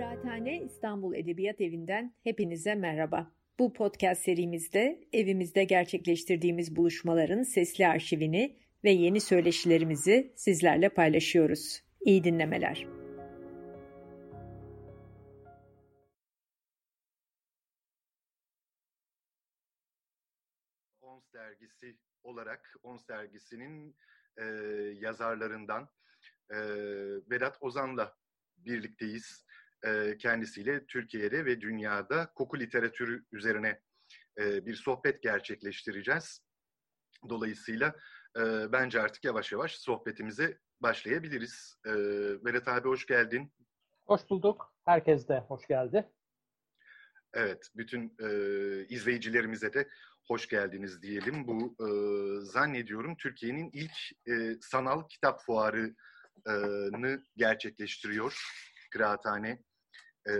Kıraathane İstanbul Edebiyat Evi'nden hepinize merhaba. Bu podcast serimizde evimizde gerçekleştirdiğimiz buluşmaların sesli arşivini ve yeni söyleşilerimizi sizlerle paylaşıyoruz. İyi dinlemeler. Ons dergisi olarak Ons dergisinin e, yazarlarından e, Vedat Ozan'la birlikteyiz. E, kendisiyle Türkiye'de ve dünyada koku literatürü üzerine e, bir sohbet gerçekleştireceğiz. Dolayısıyla e, bence artık yavaş yavaş sohbetimize başlayabiliriz. E, Vedat abi hoş geldin. Hoş bulduk. Herkes de hoş geldi. Evet, bütün e, izleyicilerimize de hoş geldiniz diyelim. Bu e, zannediyorum Türkiye'nin ilk e, sanal kitap fuarını gerçekleştiriyor Kıraathane. E,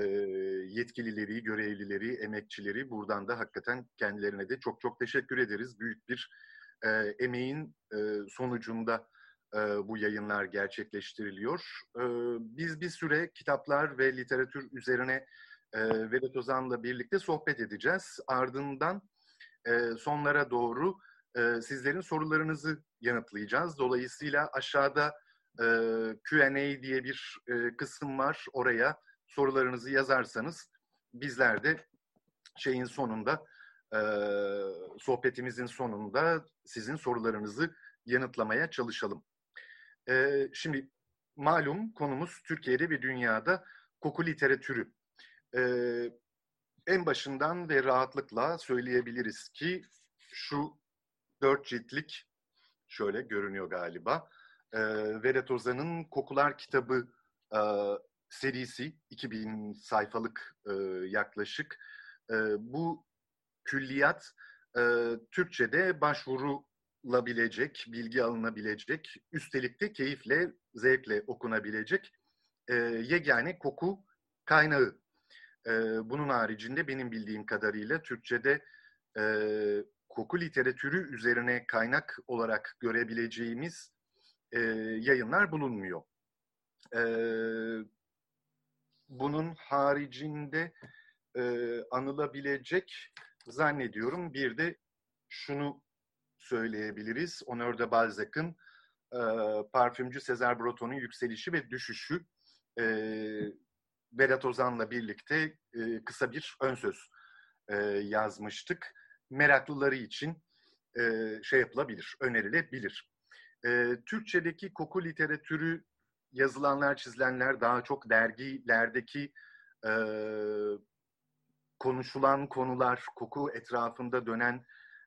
yetkilileri, görevlileri, emekçileri buradan da hakikaten kendilerine de çok çok teşekkür ederiz. Büyük bir e, emeğin e, sonucunda e, bu yayınlar gerçekleştiriliyor. E, biz bir süre kitaplar ve literatür üzerine e, Vedat Ozan'la birlikte sohbet edeceğiz. Ardından e, sonlara doğru e, sizlerin sorularınızı yanıtlayacağız. Dolayısıyla aşağıda e, Q&A diye bir e, kısım var. Oraya sorularınızı yazarsanız bizler de şeyin sonunda e, sohbetimizin sonunda sizin sorularınızı yanıtlamaya çalışalım. E, şimdi malum konumuz Türkiye'de ve dünyada koku literatürü. E, en başından ve rahatlıkla söyleyebiliriz ki şu dört ciltlik şöyle görünüyor galiba. E, Vedat Ozan'ın Kokular kitabı e, serisi 2000 sayfalık e, yaklaşık. E, bu külliyat e, Türkçe'de başvurulabilecek, bilgi alınabilecek, üstelik de keyifle, zevkle okunabilecek e, yegane koku kaynağı. E, bunun haricinde benim bildiğim kadarıyla Türkçe'de e, koku literatürü üzerine kaynak olarak görebileceğimiz e, yayınlar bulunmuyor. E, bunun haricinde e, anılabilecek zannediyorum bir de şunu söyleyebiliriz. Honor de Balzac'ın e, parfümcü Cesar Breton'un yükselişi ve düşüşü e, Vedat Ozan'la birlikte e, kısa bir ön söz e, yazmıştık. Meraklıları için e, şey yapılabilir, önerilebilir. E, Türkçedeki koku literatürü yazılanlar, çizilenler daha çok dergilerdeki e, konuşulan konular, koku etrafında dönen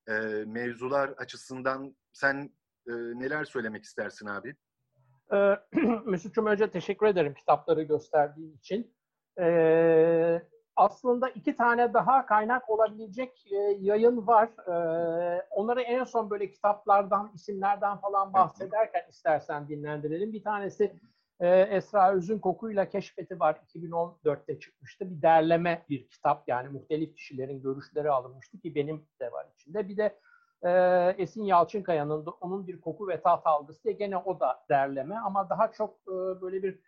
e, mevzular açısından sen e, neler söylemek istersin abi? Ee, Mesut'cum önce teşekkür ederim kitapları gösterdiğin için. Ee, aslında iki tane daha kaynak olabilecek e, yayın var. Ee, onları en son böyle kitaplardan, isimlerden falan bahsederken istersen dinlendirelim. Bir tanesi e, Esra Öz'ün Kokuyla Keşfeti var. 2014'te çıkmıştı. Bir derleme bir kitap. Yani muhtelif kişilerin görüşleri alınmıştı ki benim de var içinde. Bir de e, Esin Yalçınkaya'nın da onun bir koku ve tat algısı diye gene o da derleme ama daha çok e, böyle bir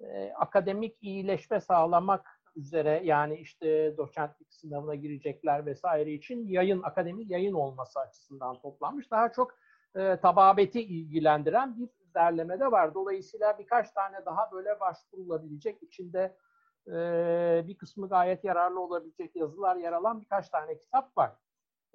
e, akademik iyileşme sağlamak üzere yani işte doçentlik sınavına girecekler vesaire için yayın, akademik yayın olması açısından toplanmış. Daha çok e, tababeti ilgilendiren bir derleme de var. Dolayısıyla birkaç tane daha böyle başvurulabilecek içinde e, bir kısmı gayet yararlı olabilecek yazılar yer alan birkaç tane kitap var.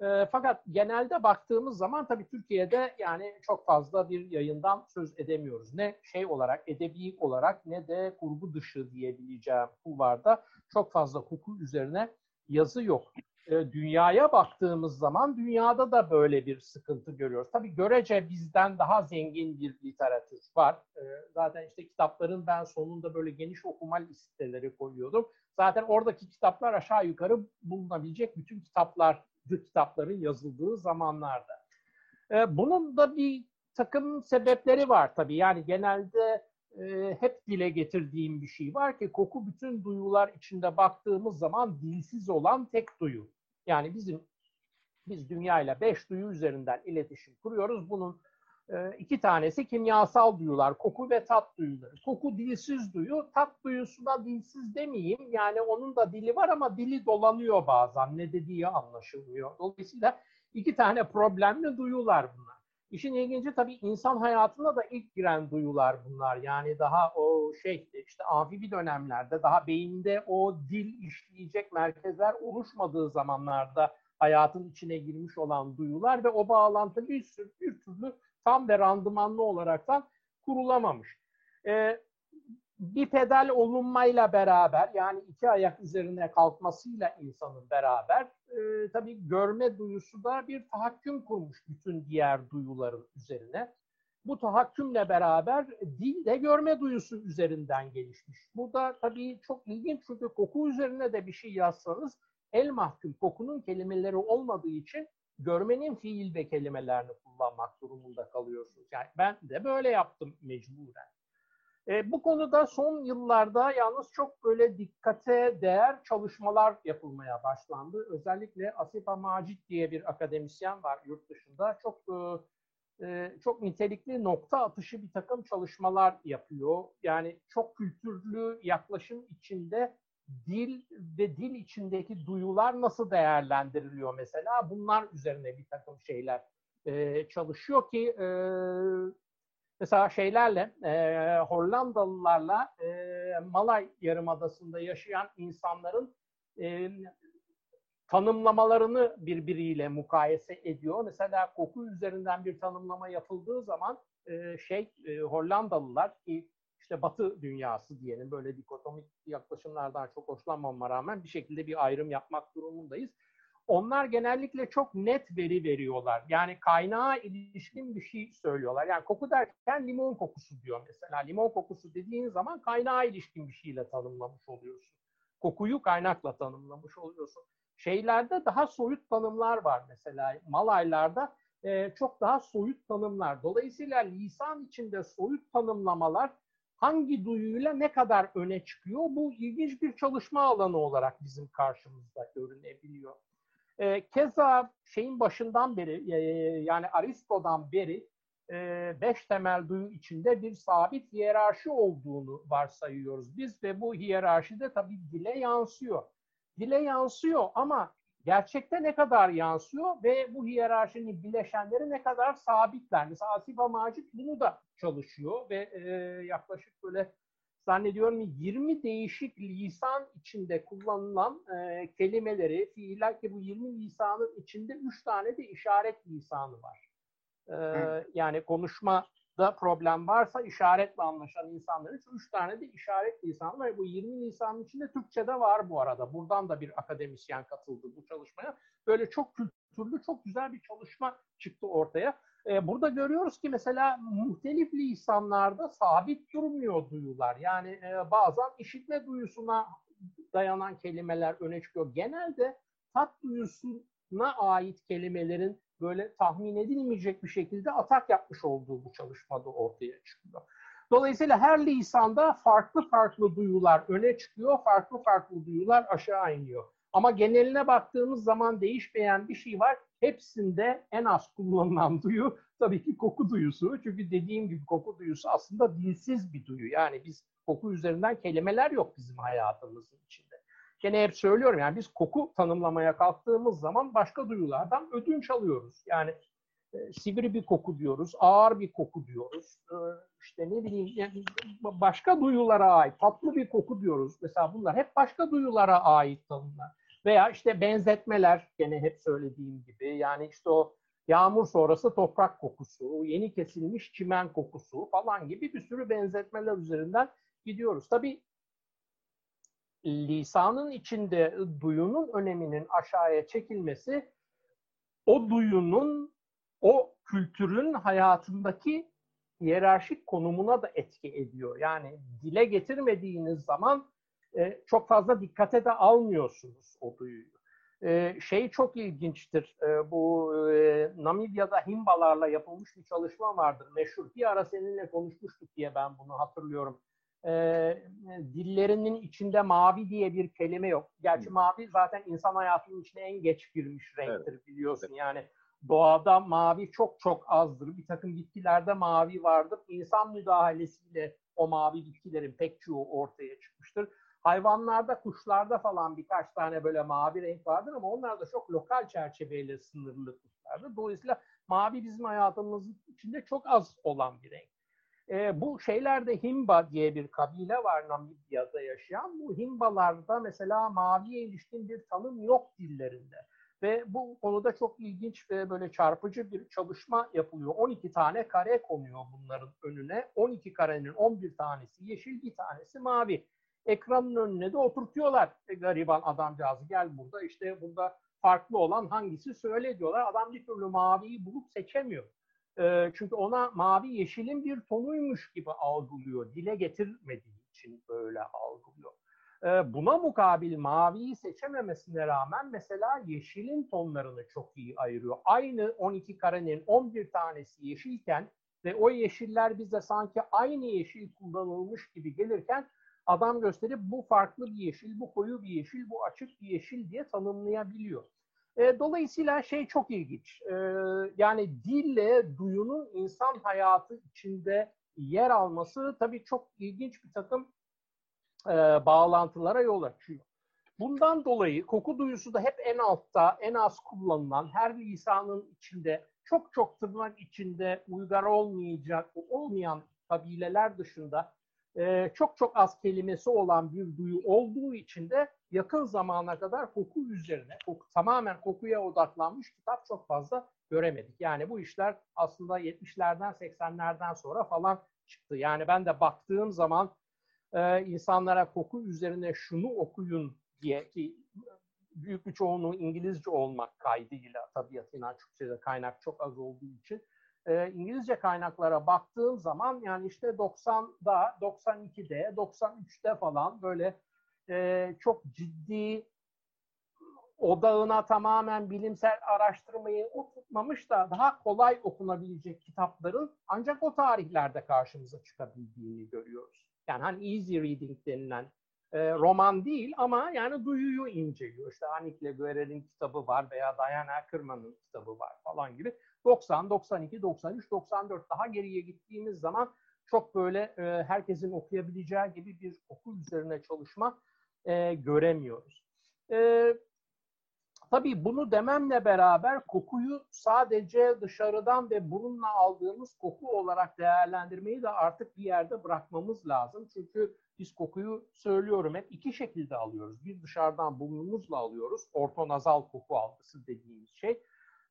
E, fakat genelde baktığımız zaman tabii Türkiye'de yani çok fazla bir yayından söz edemiyoruz. Ne şey olarak, edebi olarak ne de kurgu dışı diyebileceğim kulvarda çok fazla hukuk üzerine yazı yok. E, dünyaya baktığımız zaman dünyada da böyle bir sıkıntı görüyoruz. Tabii görece bizden daha zengin bir literatür var. E, zaten işte kitapların ben sonunda böyle geniş okuma listeleri koyuyordum. Zaten oradaki kitaplar aşağı yukarı bulunabilecek bütün kitaplar kitapların yazıldığı zamanlarda. E, bunun da bir takım sebepleri var tabii. Yani genelde hep dile getirdiğim bir şey var ki koku bütün duyular içinde baktığımız zaman dilsiz olan tek duyu. Yani bizim biz dünyayla beş duyu üzerinden iletişim kuruyoruz. Bunun E, iki tanesi kimyasal duyular, koku ve tat duyuları. Koku dilsiz duyu, tat duyusuna dilsiz demeyeyim. Yani onun da dili var ama dili dolanıyor bazen. Ne dediği anlaşılmıyor. Dolayısıyla iki tane problemli duyular bunlar. İşin ilginci tabii insan hayatına da ilk giren duyular bunlar. Yani daha o şey işte amfibi dönemlerde daha beyinde o dil işleyecek merkezler oluşmadığı zamanlarda hayatın içine girmiş olan duyular ve o bağlantı bir, sürü, bir türlü tam ve randımanlı olaraktan kurulamamış. Ee, bir pedal olunmayla beraber yani iki ayak üzerine kalkmasıyla insanın beraber e, tabii görme duyusu da bir tahakküm kurmuş bütün diğer duyuların üzerine. Bu tahakkümle beraber dil de görme duyusu üzerinden gelişmiş. Bu da tabii çok ilginç çünkü koku üzerine de bir şey yazsanız el mahkum kokunun kelimeleri olmadığı için görmenin fiil ve kelimelerini kullanmak durumunda kalıyorsunuz. Yani ben de böyle yaptım mecburen. E, bu konuda son yıllarda yalnız çok böyle dikkate değer çalışmalar yapılmaya başlandı. Özellikle Asifa Macit diye bir akademisyen var yurt dışında. Çok e, e, çok nitelikli nokta atışı bir takım çalışmalar yapıyor. Yani çok kültürlü yaklaşım içinde dil ve dil içindeki duyular nasıl değerlendiriliyor mesela? Bunlar üzerine bir takım şeyler e, çalışıyor ki e, mesela şeylerle e, Hollandalılarla e, Malay Yarımadası'nda yaşayan insanların e, tanımlamalarını birbiriyle mukayese ediyor. Mesela koku üzerinden bir tanımlama yapıldığı zaman e, şey e, Hollandalılar ki işte Batı dünyası diyelim böyle dikotomik yaklaşımlardan çok hoşlanmama rağmen bir şekilde bir ayrım yapmak durumundayız. Onlar genellikle çok net veri veriyorlar. Yani kaynağa ilişkin bir şey söylüyorlar. Yani koku derken limon kokusu diyor mesela. Limon kokusu dediğin zaman kaynağa ilişkin bir şeyle tanımlamış oluyorsun. Kokuyu kaynakla tanımlamış oluyorsun. Şeylerde daha soyut tanımlar var mesela. Malaylarda e, çok daha soyut tanımlar. Dolayısıyla lisan içinde soyut tanımlamalar hangi duyuyla ne kadar öne çıkıyor? Bu ilginç bir çalışma alanı olarak bizim karşımızda görünebiliyor. E, keza şeyin başından beri, e, yani Aristo'dan beri e, beş temel duyu içinde bir sabit hiyerarşi olduğunu varsayıyoruz biz ve bu hiyerarşide tabii dile yansıyor. Dile yansıyor ama gerçekte ne kadar yansıyor ve bu hiyerarşinin bileşenleri ne kadar sabitler. Mesela Asifa Macit bunu da çalışıyor ve e, yaklaşık böyle zannediyorum 20 değişik lisan içinde kullanılan e, kelimeleri, fiiller ki bu 20 lisanın içinde 3 tane de işaret lisanı var. E, yani konuşmada problem varsa işaretle anlaşan insanların için 3 tane de işaret lisanı var. Bu 20 lisanın içinde Türkçe de var bu arada. Buradan da bir akademisyen katıldı bu çalışmaya. Böyle çok kültürlü, çok güzel bir çalışma çıktı ortaya. E, burada görüyoruz ki mesela muhtelif lisanlarda sabit durmuyor duyular. Yani e, bazen işitme duyusuna dayanan kelimeler öne çıkıyor. Genelde tat duyusuna ait kelimelerin böyle tahmin edilmeyecek bir şekilde atak yapmış olduğu bu çalışmada ortaya çıkıyor. Dolayısıyla her lisanda farklı farklı duyular öne çıkıyor, farklı farklı duyular aşağı iniyor. Ama geneline baktığımız zaman değişmeyen bir şey var. Hepsinde en az kullanılan duyu tabii ki koku duyusu. Çünkü dediğim gibi koku duyusu aslında dilsiz bir duyu. Yani biz koku üzerinden kelimeler yok bizim hayatımızın içinde. Gene hep söylüyorum yani biz koku tanımlamaya kalktığımız zaman başka duyulardan ödünç alıyoruz. Yani e, sivri bir koku diyoruz, ağır bir koku diyoruz. E, işte ne bileyim yani başka duyulara ait tatlı bir koku diyoruz. Mesela bunlar hep başka duyulara ait tanımlar. Veya işte benzetmeler gene hep söylediğim gibi yani işte o yağmur sonrası toprak kokusu, yeni kesilmiş çimen kokusu falan gibi bir sürü benzetmeler üzerinden gidiyoruz. Tabii lisanın içinde duyunun öneminin aşağıya çekilmesi o duyunun o kültürün hayatındaki hiyerarşik konumuna da etki ediyor. Yani dile getirmediğiniz zaman e, çok fazla dikkate de almıyorsunuz o duyuyu. E, şey çok ilginçtir. E, bu e, Namibya'da Himbalarla yapılmış bir çalışma vardır. Meşhur. Bir ara seninle konuşmuştuk diye ben bunu hatırlıyorum. E, dillerinin içinde mavi diye bir kelime yok. Gerçi Hı. mavi zaten insan hayatının içine en geç girmiş renktir evet. biliyorsun. Evet. Yani doğada mavi çok çok azdır. Bir takım bitkilerde mavi vardır. İnsan müdahalesiyle o mavi bitkilerin pek çoğu ortaya çıkmıştır. Hayvanlarda, kuşlarda falan birkaç tane böyle mavi renk vardır ama onlar da çok lokal çerçeveyle sınırlı kuşlardır. Dolayısıyla mavi bizim hayatımızın içinde çok az olan bir renk. E, bu şeylerde Himba diye bir kabile var Namibya'da yaşayan. Bu Himbalarda mesela maviye ilişkin bir tanım yok dillerinde. Ve bu konuda çok ilginç ve böyle çarpıcı bir çalışma yapılıyor. 12 tane kare konuyor bunların önüne. 12 karenin 11 tanesi yeşil, bir tanesi mavi. Ekranın önüne de oturtuyorlar. E, gariban adamcağızı gel burada işte burada farklı olan hangisi söyle diyorlar. Adam bir türlü maviyi bulup seçemiyor. E, çünkü ona mavi yeşilin bir tonuymuş gibi algılıyor. Dile getirmediği için böyle algılıyor. E, buna mukabil maviyi seçememesine rağmen mesela yeşilin tonlarını çok iyi ayırıyor. Aynı 12 karenin 11 tanesi yeşilken ve o yeşiller bize sanki aynı yeşil kullanılmış gibi gelirken adam gösterip bu farklı bir yeşil, bu koyu bir yeşil, bu açık bir yeşil diye tanımlayabiliyor. E, dolayısıyla şey çok ilginç. E, yani dille duyunun insan hayatı içinde yer alması tabii çok ilginç bir takım e, bağlantılara yol açıyor. Bundan dolayı koku duyusu da hep en altta, en az kullanılan, her lisanın içinde, çok çok tırnak içinde uygar olmayacak, olmayan kabileler dışında e, çok çok az kelimesi olan bir duyu olduğu için de yakın zamana kadar koku üzerine, koku, tamamen kokuya odaklanmış kitap çok fazla göremedik. Yani bu işler aslında 70'lerden 80'lerden sonra falan çıktı. Yani ben de baktığım zaman e, insanlara koku üzerine şunu okuyun diye ki büyük bir çoğunluğu İngilizce olmak kaydıyla tabiatıyla Türkçe'de kaynak çok az olduğu için e, İngilizce kaynaklara baktığım zaman yani işte 90'da, 92'de, 93'te falan böyle e, çok ciddi odağına tamamen bilimsel araştırmayı oturtmamış da daha kolay okunabilecek kitapların ancak o tarihlerde karşımıza çıkabildiğini görüyoruz. Yani hani easy reading denilen e, roman değil ama yani duyuyu inceliyor. İşte Annick LeGuerre'nin kitabı var veya Diane Ackerman'ın kitabı var falan gibi. 90, 92, 93, 94 daha geriye gittiğimiz zaman çok böyle e, herkesin okuyabileceği gibi bir okul üzerine çalışma e, göremiyoruz. E, tabii bunu dememle beraber kokuyu sadece dışarıdan ve burunla aldığımız koku olarak değerlendirmeyi de artık bir yerde bırakmamız lazım. Çünkü biz kokuyu söylüyorum hep iki şekilde alıyoruz. Bir dışarıdan burnumuzla alıyoruz. Ortonazal koku algısı dediğimiz şey.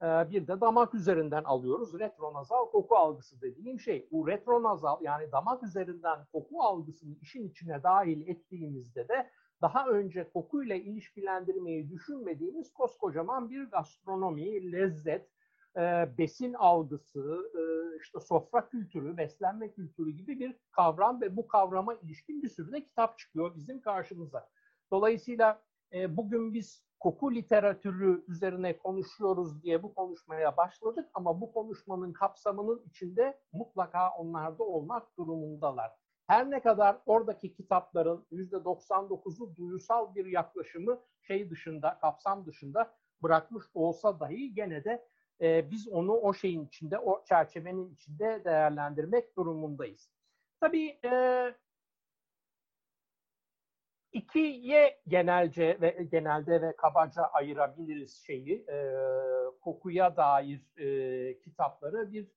Ee, bir de damak üzerinden alıyoruz. Retronazal koku algısı dediğim şey. Bu retronazal yani damak üzerinden koku algısını işin içine dahil ettiğimizde de daha önce kokuyla ilişkilendirmeyi düşünmediğimiz koskocaman bir gastronomi, lezzet, e, besin algısı, e, işte sofra kültürü, beslenme kültürü gibi bir kavram ve bu kavrama ilişkin bir sürü de kitap çıkıyor bizim karşımıza. Dolayısıyla e, bugün biz koku literatürü üzerine konuşuyoruz diye bu konuşmaya başladık ama bu konuşmanın kapsamının içinde mutlaka onlarda olmak durumundalar. Her ne kadar oradaki kitapların %99'u duyusal bir yaklaşımı şey dışında, kapsam dışında bırakmış olsa dahi gene de e, biz onu o şeyin içinde, o çerçevenin içinde değerlendirmek durumundayız. Tabii e, ikiye genelce ve genelde ve kabaca ayırabiliriz şeyi e, kokuya dair e, kitapları bir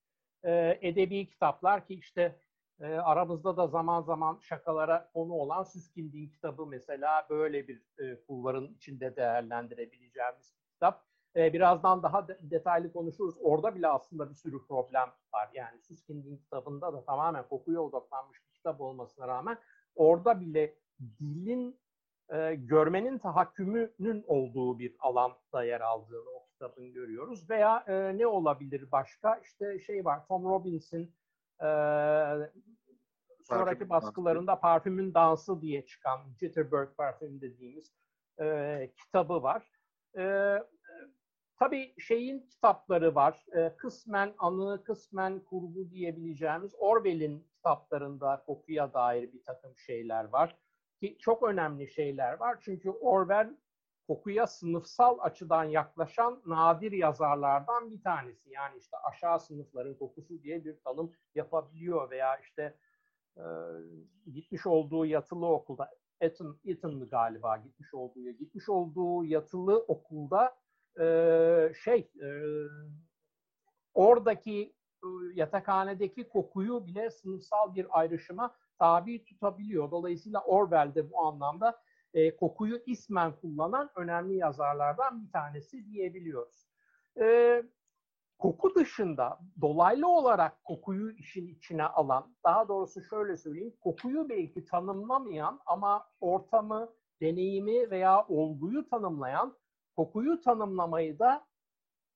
e, edebi kitaplar ki işte e, aramızda da zaman zaman şakalara konu olan Süskindin kitabı mesela böyle bir e, kulvarın içinde değerlendirebileceğimiz bir kitap. E, birazdan daha de, detaylı konuşuruz. Orada bile aslında bir sürü problem var. Yani Süskindin kitabında da tamamen kokuya odaklanmış bir kitap olmasına rağmen orada bile dilin e, görmenin tahakkümünün olduğu bir alanda yer aldığını o kitabın görüyoruz. Veya e, ne olabilir başka? İşte şey var Tom Robbins'in e, sonraki baskılarında. Parfümün Dansı diye çıkan Jitterbug Parfüm dediğimiz e, kitabı var. E, tabii şeyin kitapları var. E, kısmen anı, kısmen kurgu diyebileceğimiz Orwell'in kitaplarında kokuya dair bir takım şeyler var ki çok önemli şeyler var. Çünkü Orwell kokuya sınıfsal açıdan yaklaşan nadir yazarlardan bir tanesi. Yani işte aşağı sınıfların kokusu diye bir tanım yapabiliyor veya işte e, gitmiş olduğu yatılı okulda Eton, Eton'lı galiba gitmiş olduğu gitmiş olduğu yatılı okulda e, şey e, oradaki e, yatakhanedeki kokuyu bile sınıfsal bir ayrışıma tabi tutabiliyor. Dolayısıyla Orwell de bu anlamda e, kokuyu ismen kullanan önemli yazarlardan bir tanesi diyebiliyoruz. E, koku dışında dolaylı olarak kokuyu işin içine alan, daha doğrusu şöyle söyleyeyim, kokuyu belki tanımlamayan ama ortamı, deneyimi veya olguyu tanımlayan, kokuyu tanımlamayı da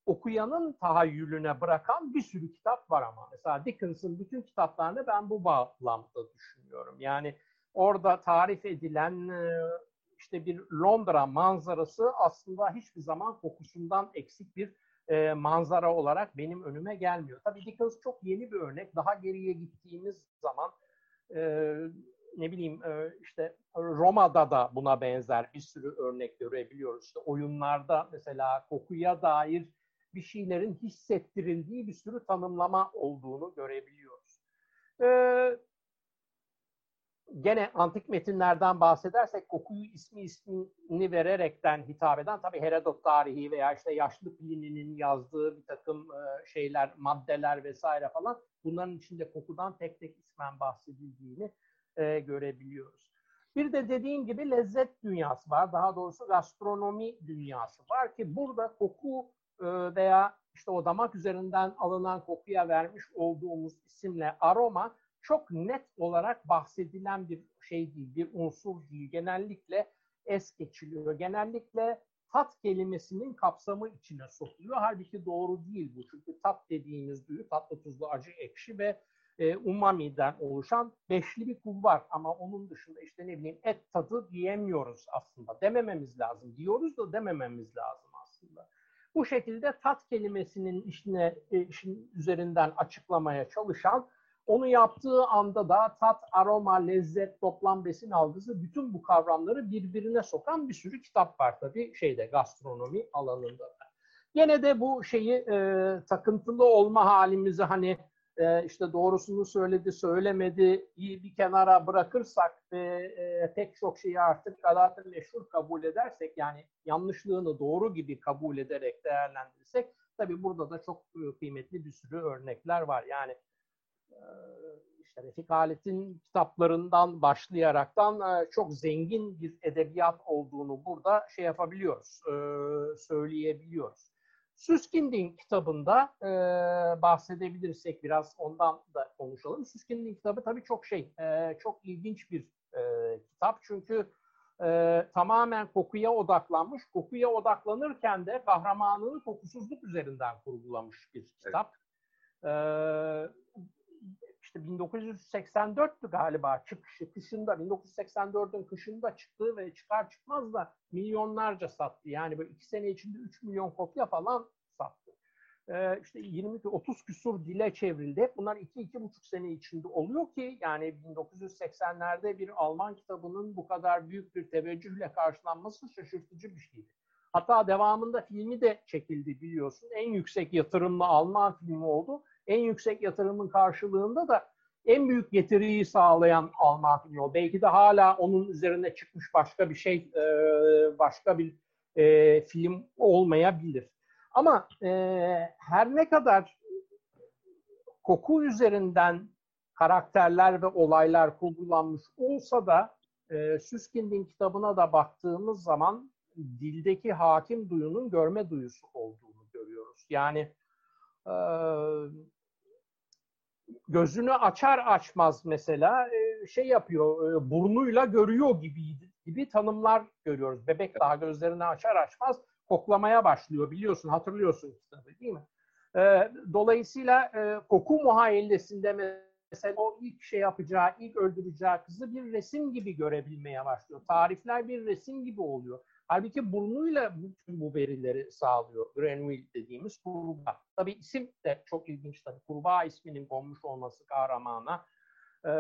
okuyanın tahayyülüne bırakan bir sürü kitap var ama. Mesela Dickens'ın bütün kitaplarını ben bu bağlamda düşünüyorum. Yani orada tarif edilen e, işte bir Londra manzarası aslında hiçbir zaman kokusundan eksik bir e, manzara olarak benim önüme gelmiyor. Tabii Dickens çok yeni bir örnek. Daha geriye gittiğimiz zaman e, ne bileyim e, işte Roma'da da buna benzer bir sürü örnek görebiliyoruz. İşte oyunlarda mesela kokuya dair bir şeylerin hissettirildiği bir sürü tanımlama olduğunu görebiliyoruz. Ee, gene antik metinlerden bahsedersek kokuyu ismi ismini vererekten hitap eden tabi Herodot tarihi veya işte yaşlı Plini'nin yazdığı bir takım e, şeyler, maddeler vesaire falan bunların içinde kokudan tek tek ismen bahsedildiğini e, görebiliyoruz. Bir de dediğim gibi lezzet dünyası var. Daha doğrusu gastronomi dünyası var ki burada koku e, veya işte o damak üzerinden alınan kokuya vermiş olduğumuz isimle aroma çok net olarak bahsedilen bir şey değil, bir unsur değil. Genellikle es geçiliyor. Genellikle tat kelimesinin kapsamı içine sokuluyor. Halbuki doğru değil bu. Çünkü tat dediğimiz duyu tatlı, tuzlu, acı, ekşi ve e, umami'den oluşan beşli bir kul var. Ama onun dışında işte ne bileyim et tadı diyemiyoruz aslında. Demememiz lazım. Diyoruz da demememiz lazım aslında. Bu şekilde tat kelimesinin işine, e, işin üzerinden açıklamaya çalışan onu yaptığı anda da tat, aroma, lezzet, toplam besin algısı bütün bu kavramları birbirine sokan bir sürü kitap var tabii şeyde gastronomi alanında da. Yine de bu şeyi e, takıntılı olma halimizi hani e, işte doğrusunu söyledi, söylemedi iyi bir kenara bırakırsak ve e, pek çok şeyi artık kadar meşhur kabul edersek yani yanlışlığını doğru gibi kabul ederek değerlendirirsek tabii burada da çok e, kıymetli bir sürü örnekler var. Yani e, işte Refik Halit'in kitaplarından başlayaraktan e, çok zengin bir edebiyat olduğunu burada şey yapabiliyoruz, söyleyebiliyoruz. Süskindin kitabında e, bahsedebilirsek biraz ondan da konuşalım. Süskindin kitabı tabii çok şey, e, çok ilginç bir e, kitap. Çünkü e, tamamen kokuya odaklanmış. Kokuya odaklanırken de kahramanını kokusuzluk üzerinden kurgulamış bir kitap. Evet. E, işte 1984'tü galiba çıkışı kışında 1984'ün kışında çıktığı ve çıkar çıkmaz da milyonlarca sattı. Yani böyle iki sene içinde 3 milyon kopya falan sattı. Ee, işte 20-30 küsur dile çevrildi. Bunlar 2-2,5 sene içinde oluyor ki yani 1980'lerde bir Alman kitabının bu kadar büyük bir teveccühle karşılanması şaşırtıcı bir şeydi. Hatta devamında filmi de çekildi biliyorsun. En yüksek yatırımlı Alman filmi oldu en yüksek yatırımın karşılığında da en büyük getiriyi sağlayan Alman filmi o. Belki de hala onun üzerine çıkmış başka bir şey, e, başka bir e, film olmayabilir. Ama e, her ne kadar koku üzerinden karakterler ve olaylar kurgulanmış olsa da Süskind'in kitabına da baktığımız zaman dildeki hakim duyunun görme duyusu olduğunu görüyoruz. Yani gözünü açar açmaz mesela e, şey yapıyor, e, burnuyla görüyor gibi gibi tanımlar görüyoruz. Bebek daha gözlerini açar açmaz koklamaya başlıyor. Biliyorsun, hatırlıyorsun kitabı değil mi? E, dolayısıyla koku muhayyilesinde mesela o ilk şey yapacağı, ilk öldüreceği kızı bir resim gibi görebilmeye başlıyor. Tarifler bir resim gibi oluyor. Halbuki burnuyla bütün bu verileri sağlıyor Grenville dediğimiz kurbağa. Tabii isim de çok ilginç tabii. Kurbağa isminin konmuş olması kahramana. Ee,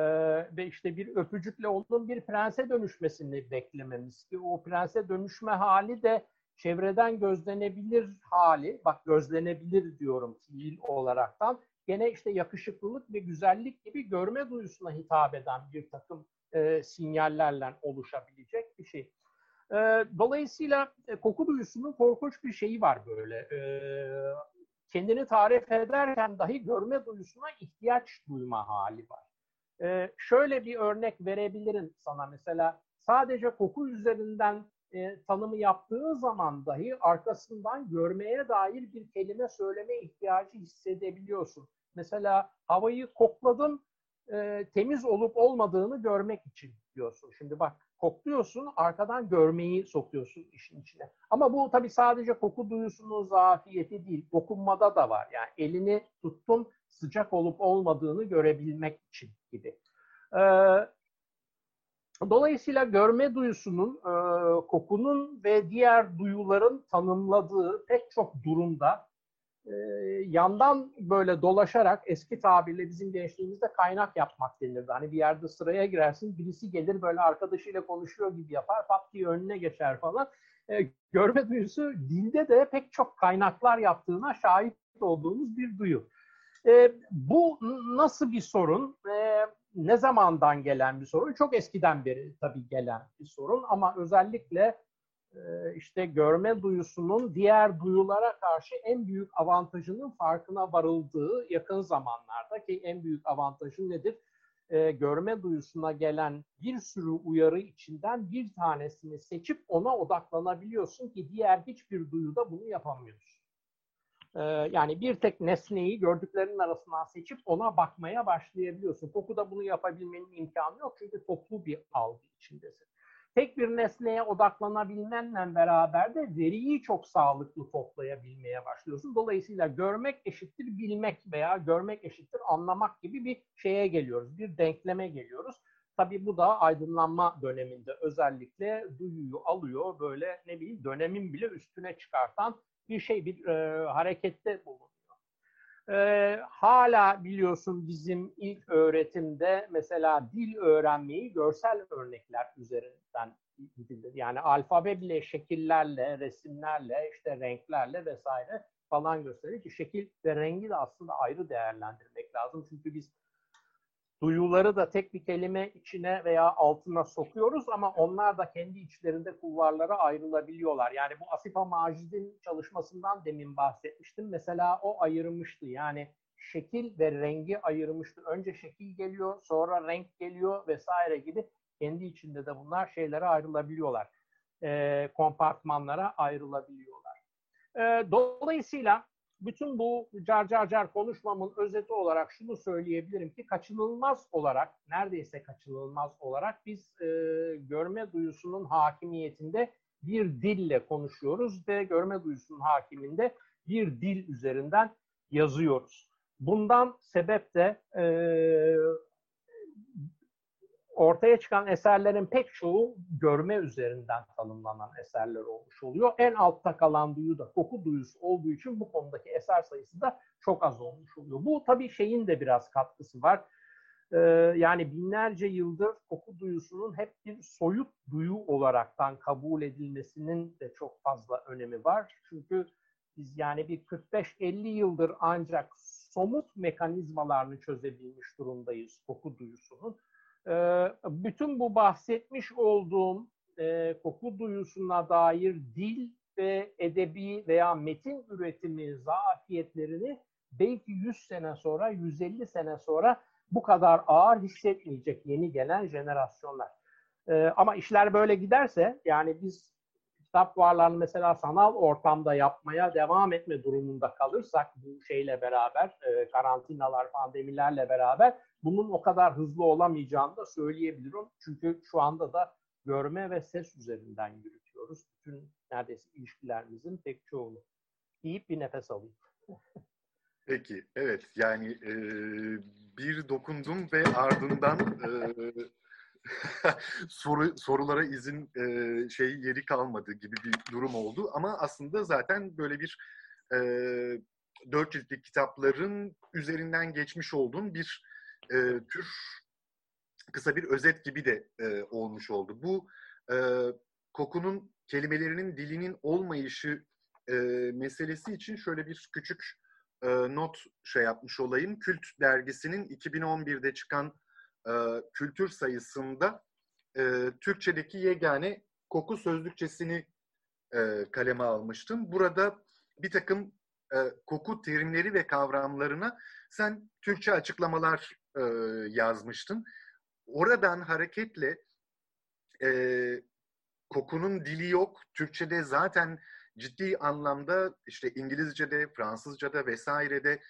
ve işte bir öpücükle onun bir prense dönüşmesini beklememiz ki o prense dönüşme hali de çevreden gözlenebilir hali, bak gözlenebilir diyorum fiil olaraktan, gene işte yakışıklılık ve güzellik gibi görme duyusuna hitap eden bir takım e, sinyallerle oluşabilecek bir şey. E, dolayısıyla e, koku duyusunun korkunç bir şeyi var böyle. E, kendini tarif ederken dahi görme duyusuna ihtiyaç duyma hali var. E, şöyle bir örnek verebilirim sana mesela sadece koku üzerinden e, tanımı yaptığı zaman dahi arkasından görmeye dair bir kelime söyleme ihtiyacı hissedebiliyorsun. Mesela havayı kokladım, e, temiz olup olmadığını görmek için diyorsun. Şimdi bak kokluyorsun, arkadan görmeyi sokuyorsun işin içine. Ama bu tabii sadece koku duyusunun zafiyeti değil, dokunmada da var. Yani elini tuttum, sıcak olup olmadığını görebilmek için gibi. Ee, dolayısıyla görme duyusunun, e, kokunun ve diğer duyuların tanımladığı pek çok durumda e, yandan böyle dolaşarak eski tabirle bizim gençliğimizde kaynak yapmak denirdi. Hani bir yerde sıraya girersin, birisi gelir böyle arkadaşıyla konuşuyor gibi yapar, pat diye önüne geçer falan. E, görme duyusu dilde de pek çok kaynaklar yaptığına şahit olduğumuz bir duyu. E, bu nasıl bir sorun? E, ne zamandan gelen bir sorun? Çok eskiden beri tabii gelen bir sorun ama özellikle işte görme duyusunun diğer duyulara karşı en büyük avantajının farkına varıldığı yakın zamanlarda ki en büyük avantajı nedir? E, görme duyusuna gelen bir sürü uyarı içinden bir tanesini seçip ona odaklanabiliyorsun ki diğer hiçbir duyuda bunu yapamıyorsun. E, yani bir tek nesneyi gördüklerinin arasından seçip ona bakmaya başlayabiliyorsun. Kokuda bunu yapabilmenin imkanı yok çünkü toplu bir algı içindesin tek bir nesneye odaklanabilmenle beraber de veriyi çok sağlıklı toplayabilmeye başlıyorsun. Dolayısıyla görmek eşittir bilmek veya görmek eşittir anlamak gibi bir şeye geliyoruz. Bir denkleme geliyoruz. Tabii bu da aydınlanma döneminde özellikle duyuyu alıyor böyle ne bileyim dönemin bile üstüne çıkartan bir şey bir e, harekette bulunuyor. E, hala biliyorsun bizim ilk öğretimde mesela dil öğrenmeyi görsel örnekler üzerinden gidilir. Yani alfabe bile şekillerle, resimlerle, işte renklerle vesaire falan gösterir ki şekil ve rengi de aslında ayrı değerlendirmek lazım. Çünkü biz duyuları da tek bir kelime içine veya altına sokuyoruz ama onlar da kendi içlerinde kulvarlara ayrılabiliyorlar. Yani bu Asifa Macid'in çalışmasından demin bahsetmiştim. Mesela o ayırmıştı. Yani şekil ve rengi ayırmıştı. Önce şekil geliyor, sonra renk geliyor vesaire gibi kendi içinde de bunlar şeylere ayrılabiliyorlar. E, kompartmanlara ayrılabiliyorlar. E, dolayısıyla bütün bu car car car konuşmamın özeti olarak şunu söyleyebilirim ki kaçınılmaz olarak, neredeyse kaçınılmaz olarak biz e, görme duyusunun hakimiyetinde bir dille konuşuyoruz ve görme duyusunun hakiminde bir dil üzerinden yazıyoruz. Bundan sebep de e, ortaya çıkan eserlerin pek çoğu görme üzerinden tanımlanan eserler olmuş oluyor. En altta kalan duyu da koku duyusu olduğu için bu konudaki eser sayısı da çok az olmuş oluyor. Bu tabii şeyin de biraz katkısı var. Ee, yani binlerce yıldır koku duyusunun hep bir soyut duyu olaraktan kabul edilmesinin de çok fazla önemi var. Çünkü biz yani bir 45-50 yıldır ancak somut mekanizmalarını çözebilmiş durumdayız koku duyusunun. Ee, bütün bu bahsetmiş olduğum e, koku duyusuna dair dil ve edebi veya metin üretimi zafiyetlerini belki 100 sene sonra, 150 sene sonra bu kadar ağır hissetmeyecek yeni gelen jenerasyonlar. Ee, ama işler böyle giderse, yani biz kitap fuarlarını mesela sanal ortamda yapmaya devam etme durumunda kalırsak bu şeyle beraber, e, karantinalar, pandemilerle beraber bunun o kadar hızlı olamayacağını da söyleyebilirim. Çünkü şu anda da görme ve ses üzerinden yürütüyoruz. Bütün neredeyse ilişkilerimizin pek çoğunu. Deyip bir nefes alayım. Peki, evet. Yani e, bir dokundum ve ardından e, soru sorulara izin e, şey yeri kalmadı gibi bir durum oldu. Ama aslında zaten böyle bir e, dört ciltlik kitapların üzerinden geçmiş olduğum bir e, tür kısa bir özet gibi de e, olmuş oldu. Bu e, kokunun kelimelerinin dilinin olmayışı e, meselesi için şöyle bir küçük e, not şey yapmış olayım. Kült dergisinin 2011'de çıkan e, kültür sayısında e, Türkçedeki yegane koku sözlükçesini e, kaleme almıştım. Burada bir takım e, koku terimleri ve kavramlarına sen Türkçe açıklamalar e, yazmıştın. Oradan hareketle e, kokunun dili yok. Türkçe'de zaten ciddi anlamda işte İngilizce'de, Fransızca'da vesairede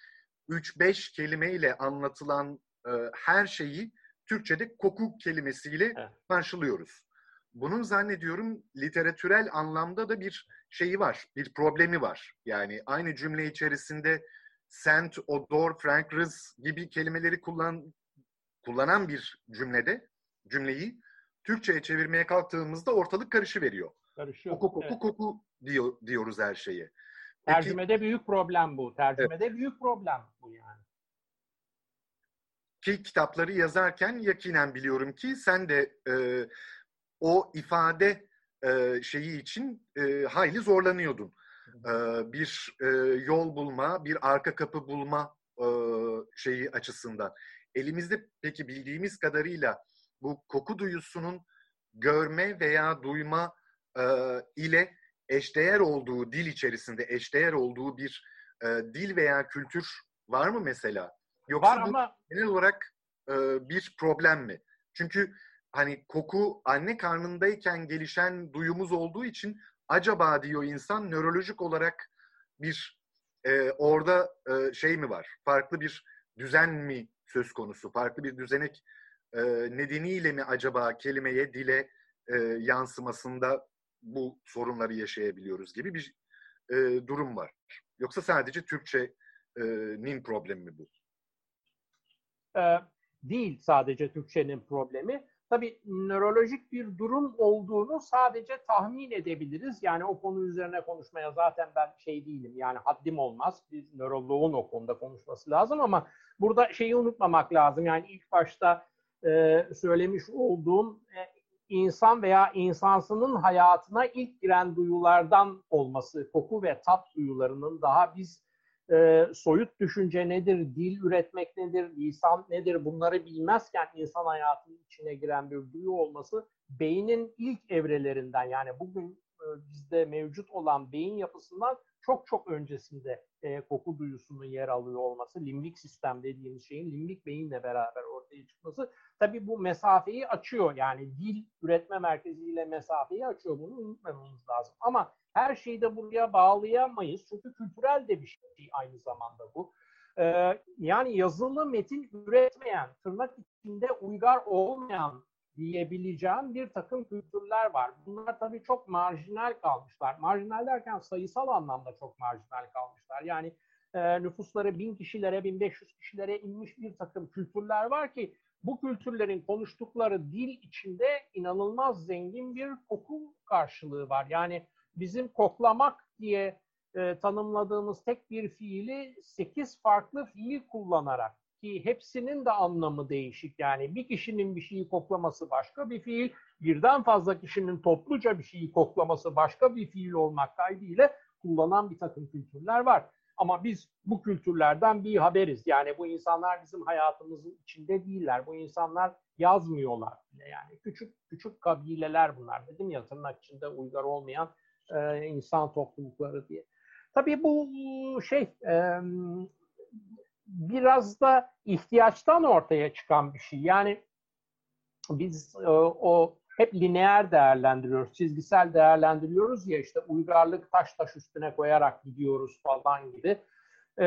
3-5 kelimeyle anlatılan e, her şeyi Türkçe'de koku kelimesiyle karşılıyoruz. Bunun zannediyorum literatürel anlamda da bir şeyi var, bir problemi var. Yani aynı cümle içerisinde scent, odor, fragrance gibi kelimeleri kullan, kullanan bir cümlede cümleyi Türkçe'ye çevirmeye kalktığımızda ortalık karışı veriyor. Karışıyor. Koku koku evet. koku diyor, diyoruz her şeye. Peki, Tercümede büyük problem bu. Tercümede evet. büyük problem bu yani. Ki kitapları yazarken yakinen biliyorum ki sen de e, o ifade e, şeyi için e, hayli zorlanıyordun. E, bir e, yol bulma, bir arka kapı bulma e, şeyi açısından. Elimizde peki bildiğimiz kadarıyla bu koku duyusunun görme veya duyma e, ile eşdeğer olduğu dil içerisinde eşdeğer olduğu bir e, dil veya kültür var mı mesela? Yoksa var ama... genel olarak e, bir problem mi? Çünkü hani koku anne karnındayken gelişen duyumuz olduğu için acaba diyor insan nörolojik olarak bir e, orada e, şey mi var? Farklı bir düzen mi söz konusu? Farklı bir düzenek e, nedeniyle mi acaba kelimeye, dile e, yansımasında bu sorunları yaşayabiliyoruz gibi bir e, durum var. Yoksa sadece Türkçe'nin problemi mi bu? Ee, değil sadece Türkçenin problemi. Tabii nörolojik bir durum olduğunu sadece tahmin edebiliriz. Yani o konu üzerine konuşmaya zaten ben şey değilim. Yani haddim olmaz. Bir nöroloğun o konuda konuşması lazım ama burada şeyi unutmamak lazım. Yani ilk başta e, söylemiş olduğum e, insan veya insansının hayatına ilk giren duyulardan olması, koku ve tat duyularının daha biz e, soyut düşünce nedir, dil üretmek nedir, lisan nedir? Bunları bilmezken insan hayatının içine giren bir duyu olması beynin ilk evrelerinden yani bugün e, bizde mevcut olan beyin yapısından çok çok öncesinde e, koku duyusunun yer alıyor olması, limbik sistem dediğimiz şeyin limbik beyinle beraber ortaya çıkması tabii bu mesafeyi açıyor. Yani dil üretme merkeziyle mesafeyi açıyor. Bunu unutmamamız lazım. Ama her şeyi de buraya bağlayamayız. Çünkü kültürel de bir şey aynı zamanda bu. Ee, yani yazılı metin üretmeyen, tırnak içinde uygar olmayan diyebileceğim bir takım kültürler var. Bunlar tabii çok marjinal kalmışlar. Marjinal derken sayısal anlamda çok marjinal kalmışlar. Yani e, nüfusları bin kişilere, 1500 kişilere inmiş bir takım kültürler var ki bu kültürlerin konuştukları dil içinde inanılmaz zengin bir koku karşılığı var. Yani bizim koklamak diye e, tanımladığımız tek bir fiili sekiz farklı fiil kullanarak ki hepsinin de anlamı değişik. Yani bir kişinin bir şeyi koklaması başka bir fiil, birden fazla kişinin topluca bir şeyi koklaması başka bir fiil olmak kaydıyla kullanan bir takım kültürler var. Ama biz bu kültürlerden bir haberiz. Yani bu insanlar bizim hayatımızın içinde değiller. Bu insanlar yazmıyorlar bile yani. Küçük küçük kabileler bunlar. Dedim ya tırnak içinde uygar olmayan e, insan toplulukları diye. Tabii bu şey e, biraz da ihtiyaçtan ortaya çıkan bir şey. Yani biz e, o hep lineer değerlendiriyoruz, çizgisel değerlendiriyoruz ya işte uygarlık taş taş üstüne koyarak gidiyoruz falan gibi. E,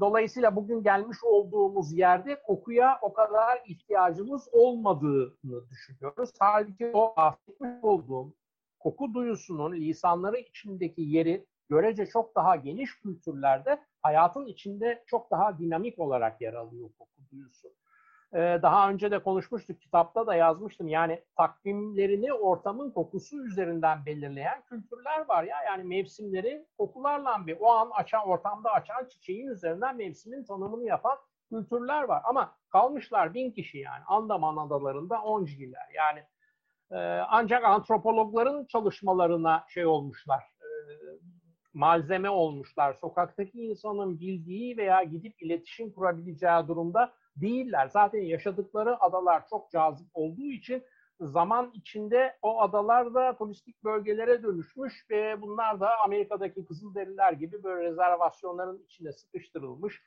dolayısıyla bugün gelmiş olduğumuz yerde kokuya o kadar ihtiyacımız olmadığını düşünüyoruz. Halbuki o bahsetmiş olduğum koku duyusunun lisanları içindeki yeri görece çok daha geniş kültürlerde hayatın içinde çok daha dinamik olarak yer alıyor koku duyusu. Ee, daha önce de konuşmuştuk, kitapta da yazmıştım. Yani takvimlerini ortamın kokusu üzerinden belirleyen kültürler var ya. Yani mevsimleri kokularla bir o an açan ortamda açan çiçeğin üzerinden mevsimin tanımını yapan kültürler var. Ama kalmışlar bin kişi yani. Andaman adalarında oncgiler. Yani e, ancak antropologların çalışmalarına şey olmuşlar. E, malzeme olmuşlar. Sokaktaki insanın bildiği veya gidip iletişim kurabileceği durumda değiller. Zaten yaşadıkları adalar çok cazip olduğu için zaman içinde o adalar da turistik bölgelere dönüşmüş ve bunlar da Amerika'daki Kızılderililer gibi böyle rezervasyonların içine sıkıştırılmış.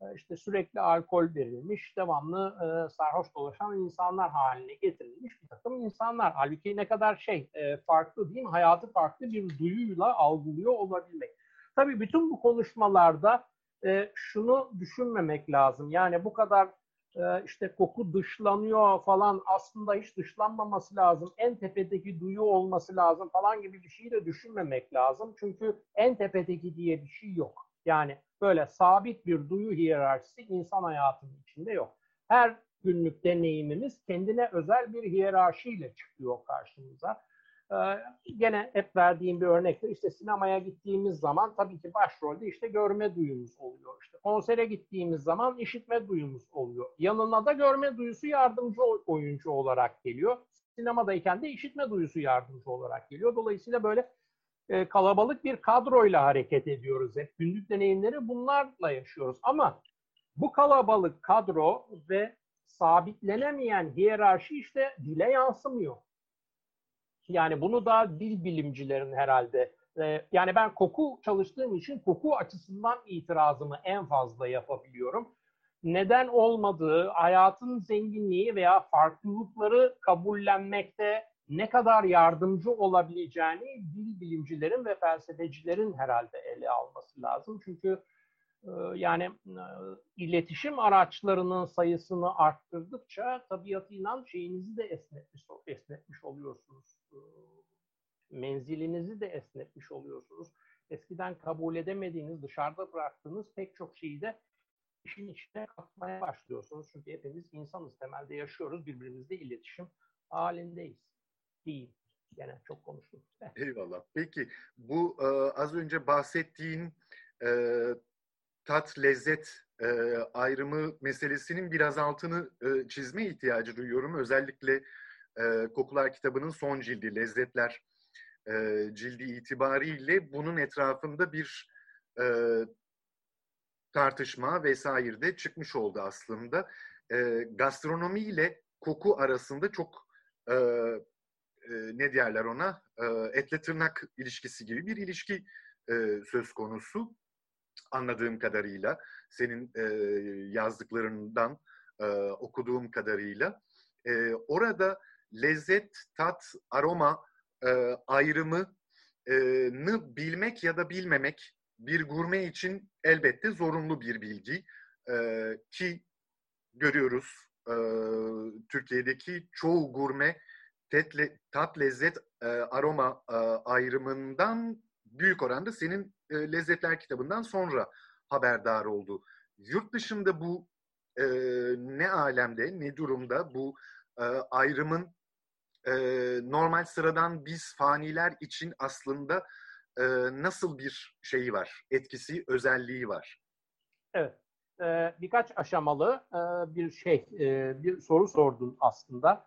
E, işte sürekli alkol verilmiş, devamlı e, sarhoş dolaşan insanlar haline getirilmiş bir takım insanlar. Halbuki ne kadar şey e, farklı değil mi? Hayatı farklı bir duyuyla algılıyor olabilmek. Tabii bütün bu konuşmalarda e, şunu düşünmemek lazım. Yani bu kadar e, işte koku dışlanıyor falan aslında hiç dışlanmaması lazım. En tepedeki duyu olması lazım falan gibi bir şeyi de düşünmemek lazım. Çünkü en tepedeki diye bir şey yok. Yani böyle sabit bir duyu hiyerarşisi insan hayatının içinde yok. Her günlük deneyimimiz kendine özel bir hiyerarşiyle çıkıyor karşımıza. Ee, gene hep verdiğim bir örnektir. İşte sinemaya gittiğimiz zaman tabii ki başrolde işte görme duyumuz oluyor. İşte konsere gittiğimiz zaman işitme duyumuz oluyor. Yanına da görme duyusu yardımcı oyuncu olarak geliyor. Sinemadayken de işitme duyusu yardımcı olarak geliyor. Dolayısıyla böyle e, kalabalık bir kadroyla hareket ediyoruz hep. Günlük deneyimleri bunlarla yaşıyoruz. Ama bu kalabalık kadro ve sabitlenemeyen hiyerarşi işte dile yansımıyor. Yani bunu da dil bilimcilerin herhalde e, yani ben koku çalıştığım için koku açısından itirazımı en fazla yapabiliyorum. Neden olmadığı, hayatın zenginliği veya farklılıkları kabullenmekte ne kadar yardımcı olabileceğini dil bilimcilerin ve felsefecilerin herhalde ele alması lazım. Çünkü e, yani e, iletişim araçlarının sayısını arttırdıkça tabiatıyla şeyinizi de esnetmiş, esnetmiş oluyorsunuz menzilinizi de esnetmiş oluyorsunuz. Eskiden kabul edemediğiniz, dışarıda bıraktığınız pek çok şeyi de işin içine katmaya başlıyorsunuz. Çünkü hepimiz insanız, temelde yaşıyoruz, birbirimizle iletişim halindeyiz. Değil. Gene çok konuştum. Eyvallah. Peki bu e, az önce bahsettiğin e, tat, lezzet e, ayrımı meselesinin biraz altını e, çizme ihtiyacı duyuyorum. Özellikle e, Kokular kitabının son cildi, Lezzetler e, cildi itibariyle bunun etrafında bir e, tartışma vesaire de çıkmış oldu aslında. E, gastronomi ile koku arasında çok ne diyorlar ona etle tırnak ilişkisi gibi bir ilişki söz konusu anladığım kadarıyla senin yazdıklarından okuduğum kadarıyla orada lezzet, tat, aroma e, ayrımını bilmek ya da bilmemek bir gurme için elbette zorunlu bir bilgi e, ki görüyoruz e, Türkiye'deki çoğu gurme tet, tat, lezzet, e, aroma e, ayrımından büyük oranda senin e, lezzetler kitabından sonra haberdar oldu. Yurt dışında bu e, ne alemde, ne durumda bu e, ayrımın e, normal sıradan biz faniler için aslında e, nasıl bir şeyi var, etkisi, özelliği var? Evet, e, birkaç aşamalı e, bir şey, e, bir soru sordun aslında.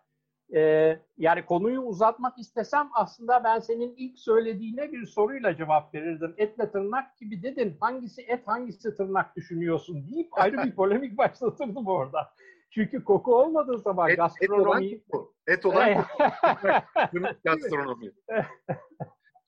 E, yani konuyu uzatmak istesem aslında ben senin ilk söylediğine bir soruyla cevap verirdim. Etle tırnak gibi dedin, hangisi et hangisi tırnak düşünüyorsun deyip ayrı bir polemik başlatırdım orada. Çünkü koku olmadığı zaman et, gastronomi... Et olan koku. Et olan koku. gastronomi.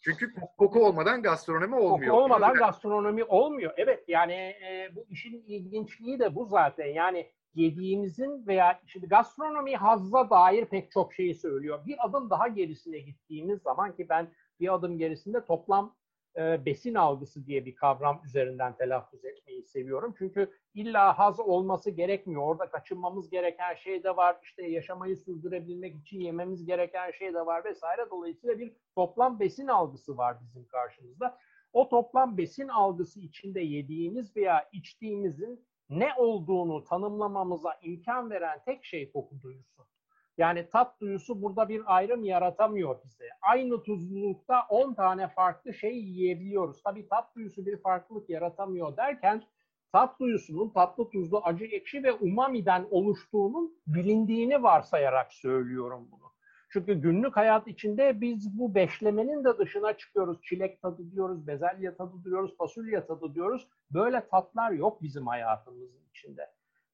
Çünkü koku olmadan gastronomi olmuyor. Koku olmadan gastronomi olmuyor. Evet yani e, bu işin ilginçliği de bu zaten. Yani yediğimizin veya şimdi gastronomi hazza dair pek çok şeyi söylüyor. Bir adım daha gerisine gittiğimiz zaman ki ben bir adım gerisinde toplam e, besin algısı diye bir kavram üzerinden telaffuz etmeyi seviyorum. Çünkü illa haz olması gerekmiyor. Orada kaçınmamız gereken şey de var. İşte yaşamayı sürdürebilmek için yememiz gereken şey de var vesaire. Dolayısıyla bir toplam besin algısı var bizim karşımızda. O toplam besin algısı içinde yediğimiz veya içtiğimizin ne olduğunu tanımlamamıza imkan veren tek şey koku duyusu. Yani tat duyusu burada bir ayrım yaratamıyor bize. Aynı tuzlulukta 10 tane farklı şey yiyebiliyoruz. Tabii tat duyusu bir farklılık yaratamıyor derken tat duyusunun tatlı, tuzlu, acı, ekşi ve umami'den oluştuğunun bilindiğini varsayarak söylüyorum bunu. Çünkü günlük hayat içinde biz bu beşlemenin de dışına çıkıyoruz. Çilek tadı diyoruz, bezelye tadı diyoruz, fasulye tadı diyoruz. Böyle tatlar yok bizim hayatımızın içinde.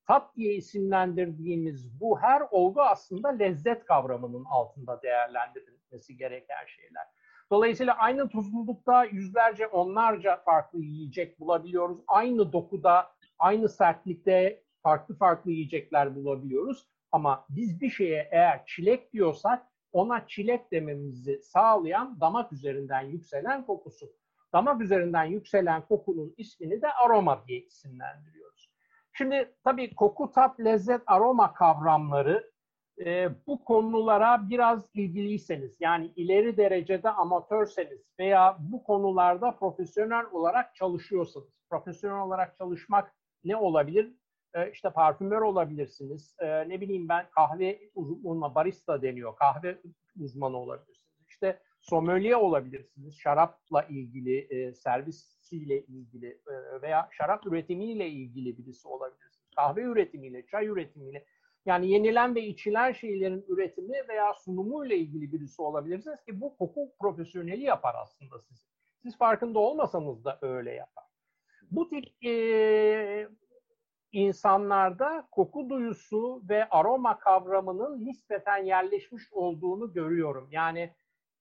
Tat diye isimlendirdiğimiz bu her olgu aslında lezzet kavramının altında değerlendirilmesi gereken şeyler. Dolayısıyla aynı tuzlulukta yüzlerce, onlarca farklı yiyecek bulabiliyoruz. Aynı dokuda, aynı sertlikte farklı farklı yiyecekler bulabiliyoruz. Ama biz bir şeye eğer çilek diyorsak ona çilek dememizi sağlayan damak üzerinden yükselen kokusu. Damak üzerinden yükselen kokunun ismini de aroma diye isimlendiriyoruz. Şimdi tabii koku, tat, lezzet, aroma kavramları e, bu konulara biraz ilgiliyseniz, yani ileri derecede amatörseniz veya bu konularda profesyonel olarak çalışıyorsanız, profesyonel olarak çalışmak ne olabilir? E, işte parfümör olabilirsiniz, e, ne bileyim ben kahve uzmanı, barista deniyor, kahve uzmanı olabilirsiniz. İşte sommelier olabilirsiniz, şarapla ilgili, e, servisiyle ilgili e, veya şarap üretimiyle ilgili birisi olabilirsiniz. Kahve üretimiyle, çay üretimiyle yani yenilen ve içilen şeylerin üretimi veya sunumu ile ilgili birisi olabilirsiniz ki bu koku profesyoneli yapar aslında sizi. Siz farkında olmasanız da öyle yapar. Bu tip e, insanlarda koku duyusu ve aroma kavramının nispeten yerleşmiş olduğunu görüyorum. Yani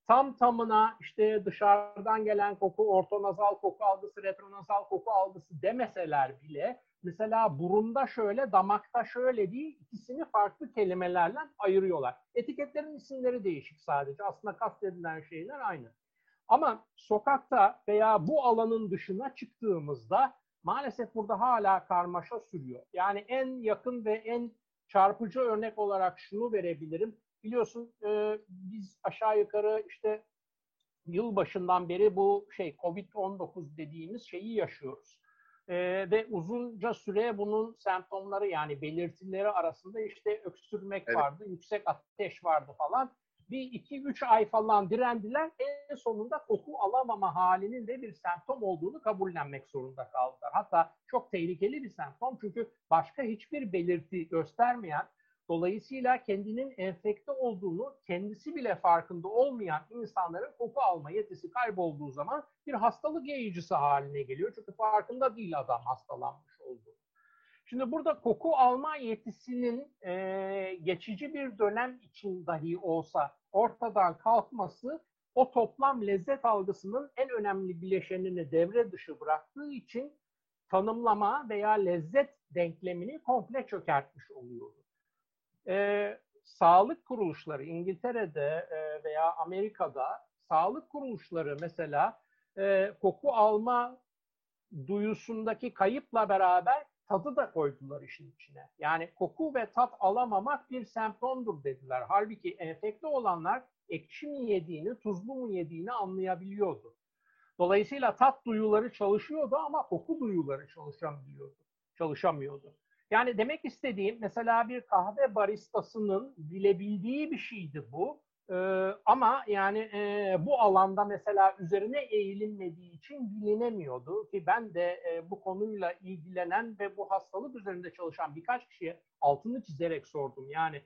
tam tamına işte dışarıdan gelen koku, ortonazal koku algısı, retronazal koku algısı demeseler bile mesela burunda şöyle, damakta şöyle değil, ikisini farklı kelimelerle ayırıyorlar. Etiketlerin isimleri değişik sadece. Aslında kastedilen şeyler aynı. Ama sokakta veya bu alanın dışına çıktığımızda maalesef burada hala karmaşa sürüyor. Yani en yakın ve en çarpıcı örnek olarak şunu verebilirim. Biliyorsun e, biz aşağı yukarı işte yıl başından beri bu şey Covid-19 dediğimiz şeyi yaşıyoruz. E, ve uzunca süre bunun semptomları yani belirtileri arasında işte öksürmek evet. vardı, yüksek ateş vardı falan. Bir iki üç ay falan direndiler. En sonunda koku alamama halinin de bir semptom olduğunu kabullenmek zorunda kaldılar. Hatta çok tehlikeli bir semptom çünkü başka hiçbir belirti göstermeyen Dolayısıyla kendinin enfekte olduğunu kendisi bile farkında olmayan insanların koku alma yetisi kaybolduğu zaman bir hastalık yayıcısı haline geliyor. Çünkü farkında değil adam hastalanmış olduğu. Şimdi burada koku alma yetisinin e, geçici bir dönem için dahi olsa ortadan kalkması o toplam lezzet algısının en önemli bileşenini devre dışı bıraktığı için tanımlama veya lezzet denklemini komple çökertmiş oluyordu e, sağlık kuruluşları İngiltere'de e, veya Amerika'da sağlık kuruluşları mesela e, koku alma duyusundaki kayıpla beraber tadı da koydular işin içine. Yani koku ve tat alamamak bir semptomdur dediler. Halbuki enfekte olanlar ekşi mi yediğini, tuzlu mu yediğini anlayabiliyordu. Dolayısıyla tat duyuları çalışıyordu ama koku duyuları çalışamıyordu. Çalışamıyordu. Yani demek istediğim mesela bir kahve baristasının bilebildiği bir şeydi bu. Ee, ama yani e, bu alanda mesela üzerine eğilinmediği için bilinemiyordu ki ben de e, bu konuyla ilgilenen ve bu hastalık üzerinde çalışan birkaç kişiye altını çizerek sordum. Yani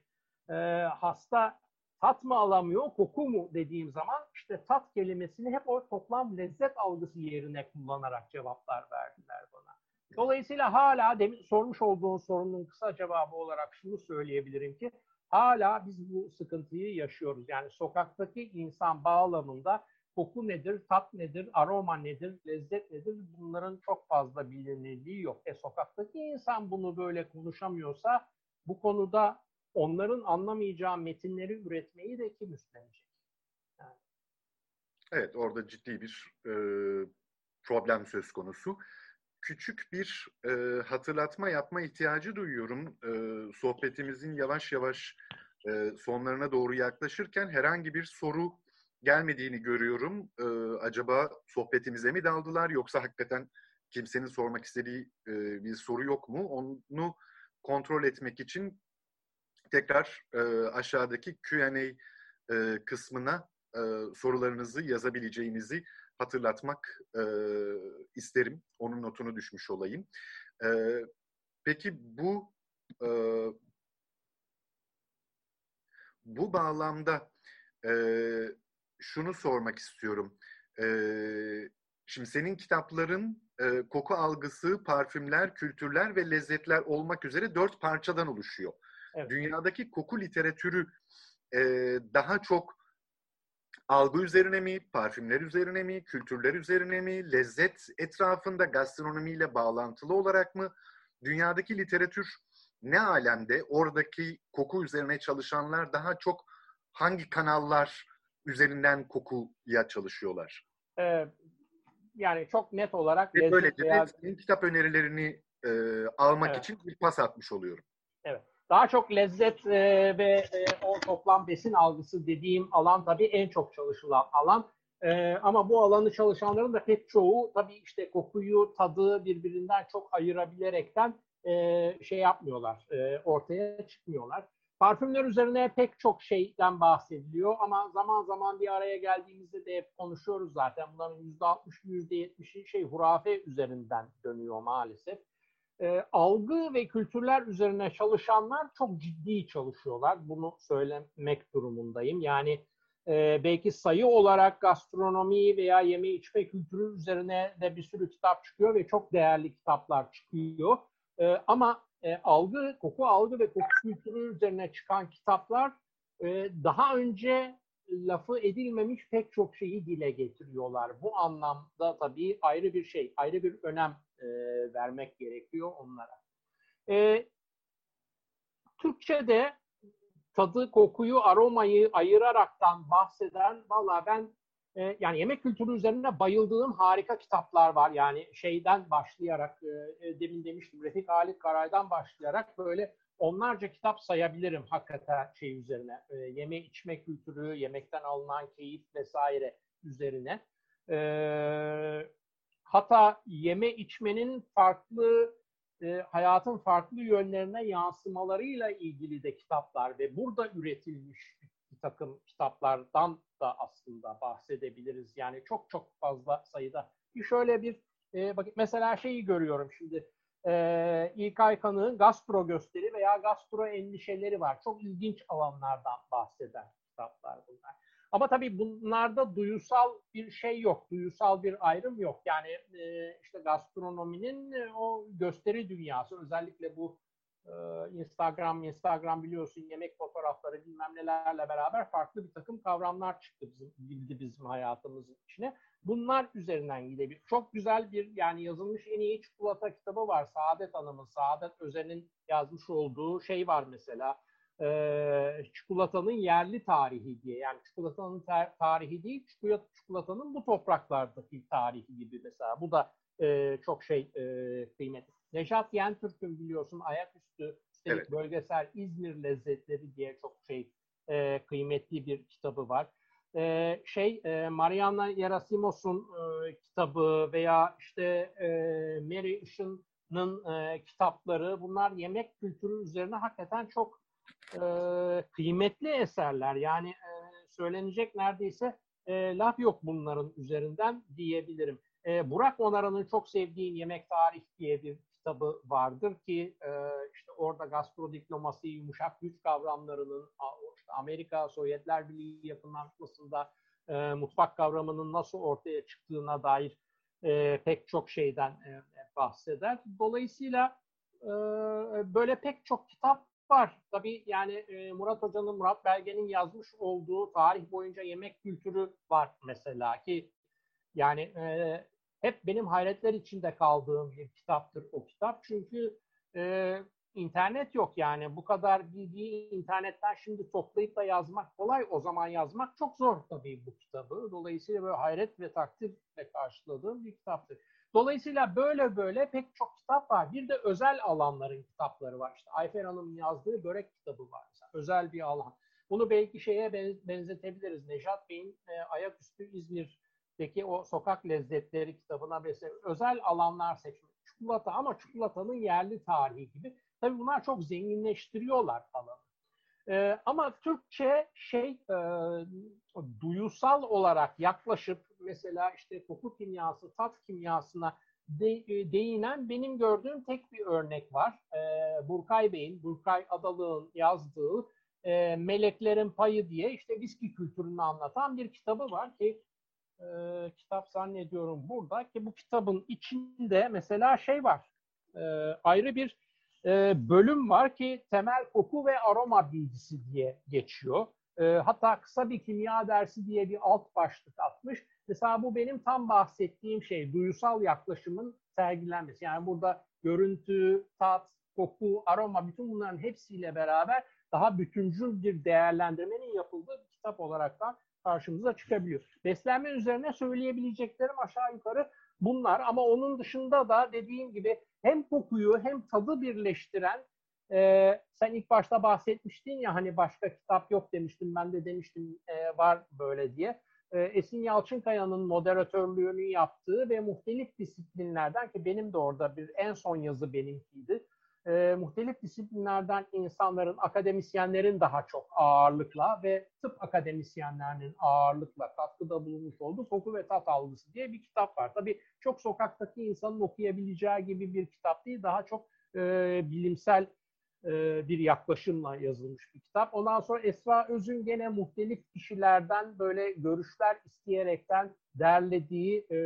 e, hasta tat mı alamıyor, koku mu dediğim zaman işte tat kelimesini hep o toplam lezzet algısı yerine kullanarak cevaplar verdiler bana. Dolayısıyla hala demin sormuş olduğun sorunun kısa cevabı olarak şunu söyleyebilirim ki hala biz bu sıkıntıyı yaşıyoruz. Yani sokaktaki insan bağlamında koku nedir, tat nedir, aroma nedir, lezzet nedir bunların çok fazla bilinirliği yok. E sokaktaki insan bunu böyle konuşamıyorsa bu konuda onların anlamayacağı metinleri üretmeyi de kim üstlenecek? Yani. Evet orada ciddi bir e, problem söz konusu küçük bir e, hatırlatma yapma ihtiyacı duyuyorum. E, sohbetimizin yavaş yavaş e, sonlarına doğru yaklaşırken herhangi bir soru gelmediğini görüyorum. E, acaba sohbetimize mi daldılar yoksa hakikaten kimsenin sormak istediği e, bir soru yok mu? Onu kontrol etmek için tekrar e, aşağıdaki Q&A e, kısmına e, sorularınızı yazabileceğinizi hatırlatmak e, isterim. Onun notunu düşmüş olayım. E, peki bu e, bu bağlamda e, şunu sormak istiyorum. E, şimdi senin kitapların e, koku algısı, parfümler, kültürler ve lezzetler olmak üzere dört parçadan oluşuyor. Evet. Dünyadaki koku literatürü e, daha çok algı üzerine mi, parfümler üzerine mi, kültürler üzerine mi, lezzet etrafında gastronomiyle bağlantılı olarak mı? Dünyadaki literatür ne alemde? Oradaki koku üzerine çalışanlar daha çok hangi kanallar üzerinden kokuya çalışıyorlar? Ee, yani çok net olarak Ve böylece veya... kitap önerilerini e, almak evet. için bir pas atmış oluyorum. Evet. Daha çok lezzet e, ve e, o toplam besin algısı dediğim alan tabii en çok çalışılan alan. E, ama bu alanı çalışanların da pek çoğu tabii işte kokuyu, tadı birbirinden çok ayırabilerekten e, şey yapmıyorlar, e, ortaya çıkmıyorlar. Parfümler üzerine pek çok şeyden bahsediliyor ama zaman zaman bir araya geldiğimizde de hep konuşuyoruz zaten. Bunların %60'ı %70'i şey hurafe üzerinden dönüyor maalesef. E, algı ve kültürler üzerine çalışanlar çok ciddi çalışıyorlar. Bunu söylemek durumundayım. Yani e, belki sayı olarak gastronomi veya yeme içme kültürü üzerine de bir sürü kitap çıkıyor ve çok değerli kitaplar çıkıyor. E, ama e, algı, koku algı ve koku kültürü üzerine çıkan kitaplar e, daha önce lafı edilmemiş pek çok şeyi dile getiriyorlar. Bu anlamda tabii ayrı bir şey, ayrı bir önem e, vermek gerekiyor onlara. E, Türkçe'de tadı, kokuyu, aromayı ayıraraktan bahseden, valla ben e, yani yemek kültürü üzerine bayıldığım harika kitaplar var. Yani şeyden başlayarak, e, e, demin demiştim Refik Halit Karay'dan başlayarak böyle onlarca kitap sayabilirim hakikaten şey üzerine. E, yeme içme kültürü, yemekten alınan keyif vesaire üzerine. E, hatta yeme içmenin farklı e, hayatın farklı yönlerine yansımalarıyla ilgili de kitaplar ve burada üretilmiş bir takım kitaplardan da aslında bahsedebiliriz. Yani çok çok fazla sayıda. Bir şöyle bir e, bak mesela şeyi görüyorum şimdi. E, İlkay Kanık'ın gastro gösteri veya gastro endişeleri var. Çok ilginç alanlardan bahseden kitaplar bunlar. Ama tabii bunlarda duyusal bir şey yok, duyusal bir ayrım yok. Yani e, işte gastronominin e, o gösteri dünyası, özellikle bu e, Instagram, Instagram biliyorsun yemek fotoğrafları bilmem nelerle beraber farklı bir takım kavramlar çıktı bizim, girdi bizim hayatımızın içine. Bunlar üzerinden gidebilir. Çok güzel bir yani yazılmış en iyi çikolata kitabı var. Saadet Hanım'ın, Saadet Özen'in yazmış olduğu şey var mesela e, çikolatanın yerli tarihi diye. Yani çikolatanın ter- tarihi değil, çikolatanın bu topraklardaki tarihi gibi mesela. Bu da e, çok şey e, kıymetli. Nejat Yentürk'ün biliyorsun ayaküstü üstelik evet. bölgesel İzmir lezzetleri diye çok şey e, kıymetli bir kitabı var. E, şey e, Mariana Yerasimos'un e, kitabı veya işte e, Mary Ish'ın e, kitapları bunlar yemek kültürü üzerine hakikaten çok e, kıymetli eserler. Yani e, söylenecek neredeyse e, laf yok bunların üzerinden diyebilirim. E, Burak Onaran'ın çok sevdiğim Yemek Tarih diye bir kitabı vardır ki e, işte orada gastrodiplomasi, yumuşak güç kavramlarının işte Amerika, Sovyetler Birliği yakınlaşmasında e, mutfak kavramının nasıl ortaya çıktığına dair e, pek çok şeyden e, bahseder. Dolayısıyla e, böyle pek çok kitap var. Tabii yani e, Murat Hoca'nın, Murat Belge'nin yazmış olduğu tarih boyunca yemek kültürü var mesela ki yani e, hep benim hayretler içinde kaldığım bir kitaptır o kitap. Çünkü e, internet yok yani bu kadar bilgiyi internetten şimdi toplayıp da yazmak kolay. O zaman yazmak çok zor tabii bu kitabı. Dolayısıyla böyle hayret ve takdirle karşıladığım bir kitaptır. Dolayısıyla böyle böyle pek çok kitap var. Bir de özel alanların kitapları var. İşte Ayfer Hanım'ın yazdığı börek kitabı var. Mesela. Özel bir alan. Bunu belki şeye benzetebiliriz. Nejat Bey'in e, Ayaküstü İzmir'deki o sokak lezzetleri kitabına mesela özel alanlar seçmek. Çikolata ama çikolatanın yerli tarihi gibi. Tabii bunlar çok zenginleştiriyorlar alanı. Ee, ama Türkçe şey e, duyusal olarak yaklaşıp mesela işte koku kimyası, tat kimyasına de, e, değinen benim gördüğüm tek bir örnek var. E, Burkay Bey'in, Burkay Adalı'nın yazdığı e, Meleklerin Payı diye işte viski kültürünü anlatan bir kitabı var ki e, kitap zannediyorum burada ki bu kitabın içinde mesela şey var e, ayrı bir e, bölüm var ki temel koku ve aroma bilgisi diye geçiyor. E, hatta kısa bir kimya dersi diye bir alt başlık atmış. Mesela bu benim tam bahsettiğim şey, duyusal yaklaşımın sergilenmesi. Yani burada görüntü, tat, koku, aroma bütün bunların hepsiyle beraber daha bütüncül bir değerlendirmenin yapıldığı bir kitap olarak da karşımıza çıkabiliyor. Beslenme üzerine söyleyebileceklerim aşağı yukarı bunlar ama onun dışında da dediğim gibi hem kokuyu hem tadı birleştiren e, sen ilk başta bahsetmiştin ya hani başka kitap yok demiştim ben de demiştim e, var böyle diye. E, Esin Yalçınkaya'nın moderatörlüğünü yaptığı ve muhtelif disiplinlerden ki benim de orada bir en son yazı benimkiydi e, muhtelif disiplinlerden insanların, akademisyenlerin daha çok ağırlıkla ve tıp akademisyenlerinin ağırlıkla katkıda bulunmuş olduğu Koku ve Tat Algısı diye bir kitap var. Tabii çok sokaktaki insanın okuyabileceği gibi bir kitap değil, daha çok e, bilimsel e, bir yaklaşımla yazılmış bir kitap. Ondan sonra Esra Öz'ün gene muhtelif kişilerden böyle görüşler isteyerekten derlediği e,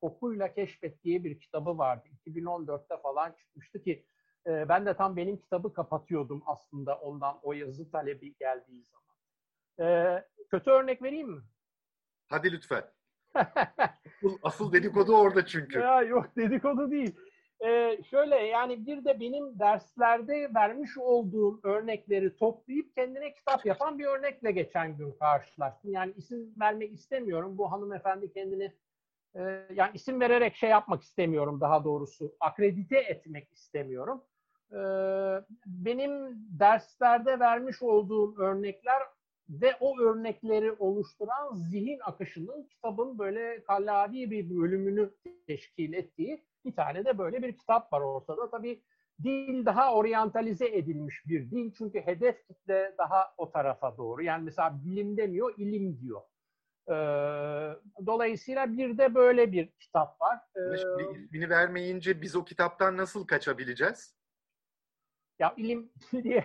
okuyla keşfettiği bir kitabı vardı. 2014'te falan çıkmıştı ki e, ben de tam benim kitabı kapatıyordum aslında ondan o yazı talebi geldiği zaman. E, kötü örnek vereyim mi? Hadi lütfen. asıl, asıl dedikodu orada çünkü. Ya yok dedikodu değil. Ee, şöyle yani bir de benim derslerde vermiş olduğum örnekleri toplayıp kendine kitap yapan bir örnekle geçen gün karşılaştım. Yani isim vermek istemiyorum. Bu hanımefendi kendini e, yani isim vererek şey yapmak istemiyorum daha doğrusu. Akredite etmek istemiyorum. Ee, benim derslerde vermiş olduğum örnekler ve o örnekleri oluşturan zihin akışının kitabın böyle kallavi bir bölümünü teşkil ettiği bir tane de böyle bir kitap var ortada. Tabii dil daha oryantalize edilmiş bir dil. Çünkü hedef kitle daha o tarafa doğru. Yani mesela bilim demiyor, ilim diyor. Ee, dolayısıyla bir de böyle bir kitap var. Ee, ismini vermeyince biz o kitaptan nasıl kaçabileceğiz? Ya ilim diye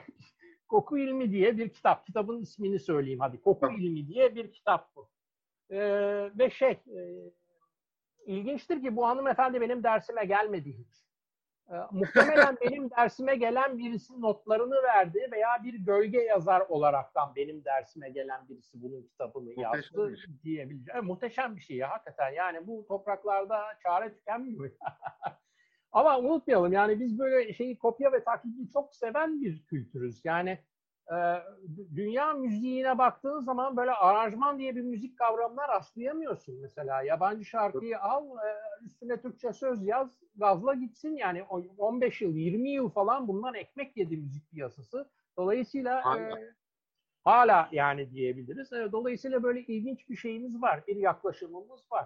Koku ilmi diye bir kitap. Kitabın ismini söyleyeyim hadi. Koku ilmi diye bir kitap bu. Ee, ve şey e, ilginçtir ki bu hanımefendi benim dersime gelmedi hiç. Ee, muhtemelen benim dersime gelen birisi notlarını verdi veya bir gölge yazar olaraktan benim dersime gelen birisi bunun kitabını yazdı şey. diyebileceğim. E, muhteşem bir şey ya hakikaten. Yani bu topraklarda çare tükenmiyor. Ama unutmayalım yani biz böyle şeyi kopya ve taklidi çok seven bir kültürüz. Yani e, dünya müziğine baktığın zaman böyle aranjman diye bir müzik kavramına rastlayamıyorsun mesela. Yabancı şarkıyı al, e, üstüne Türkçe söz yaz, gazla gitsin yani 15 yıl, 20 yıl falan bundan ekmek yedi müzik piyasası. Dolayısıyla e, hala yani diyebiliriz. E, dolayısıyla böyle ilginç bir şeyimiz var, bir yaklaşımımız var.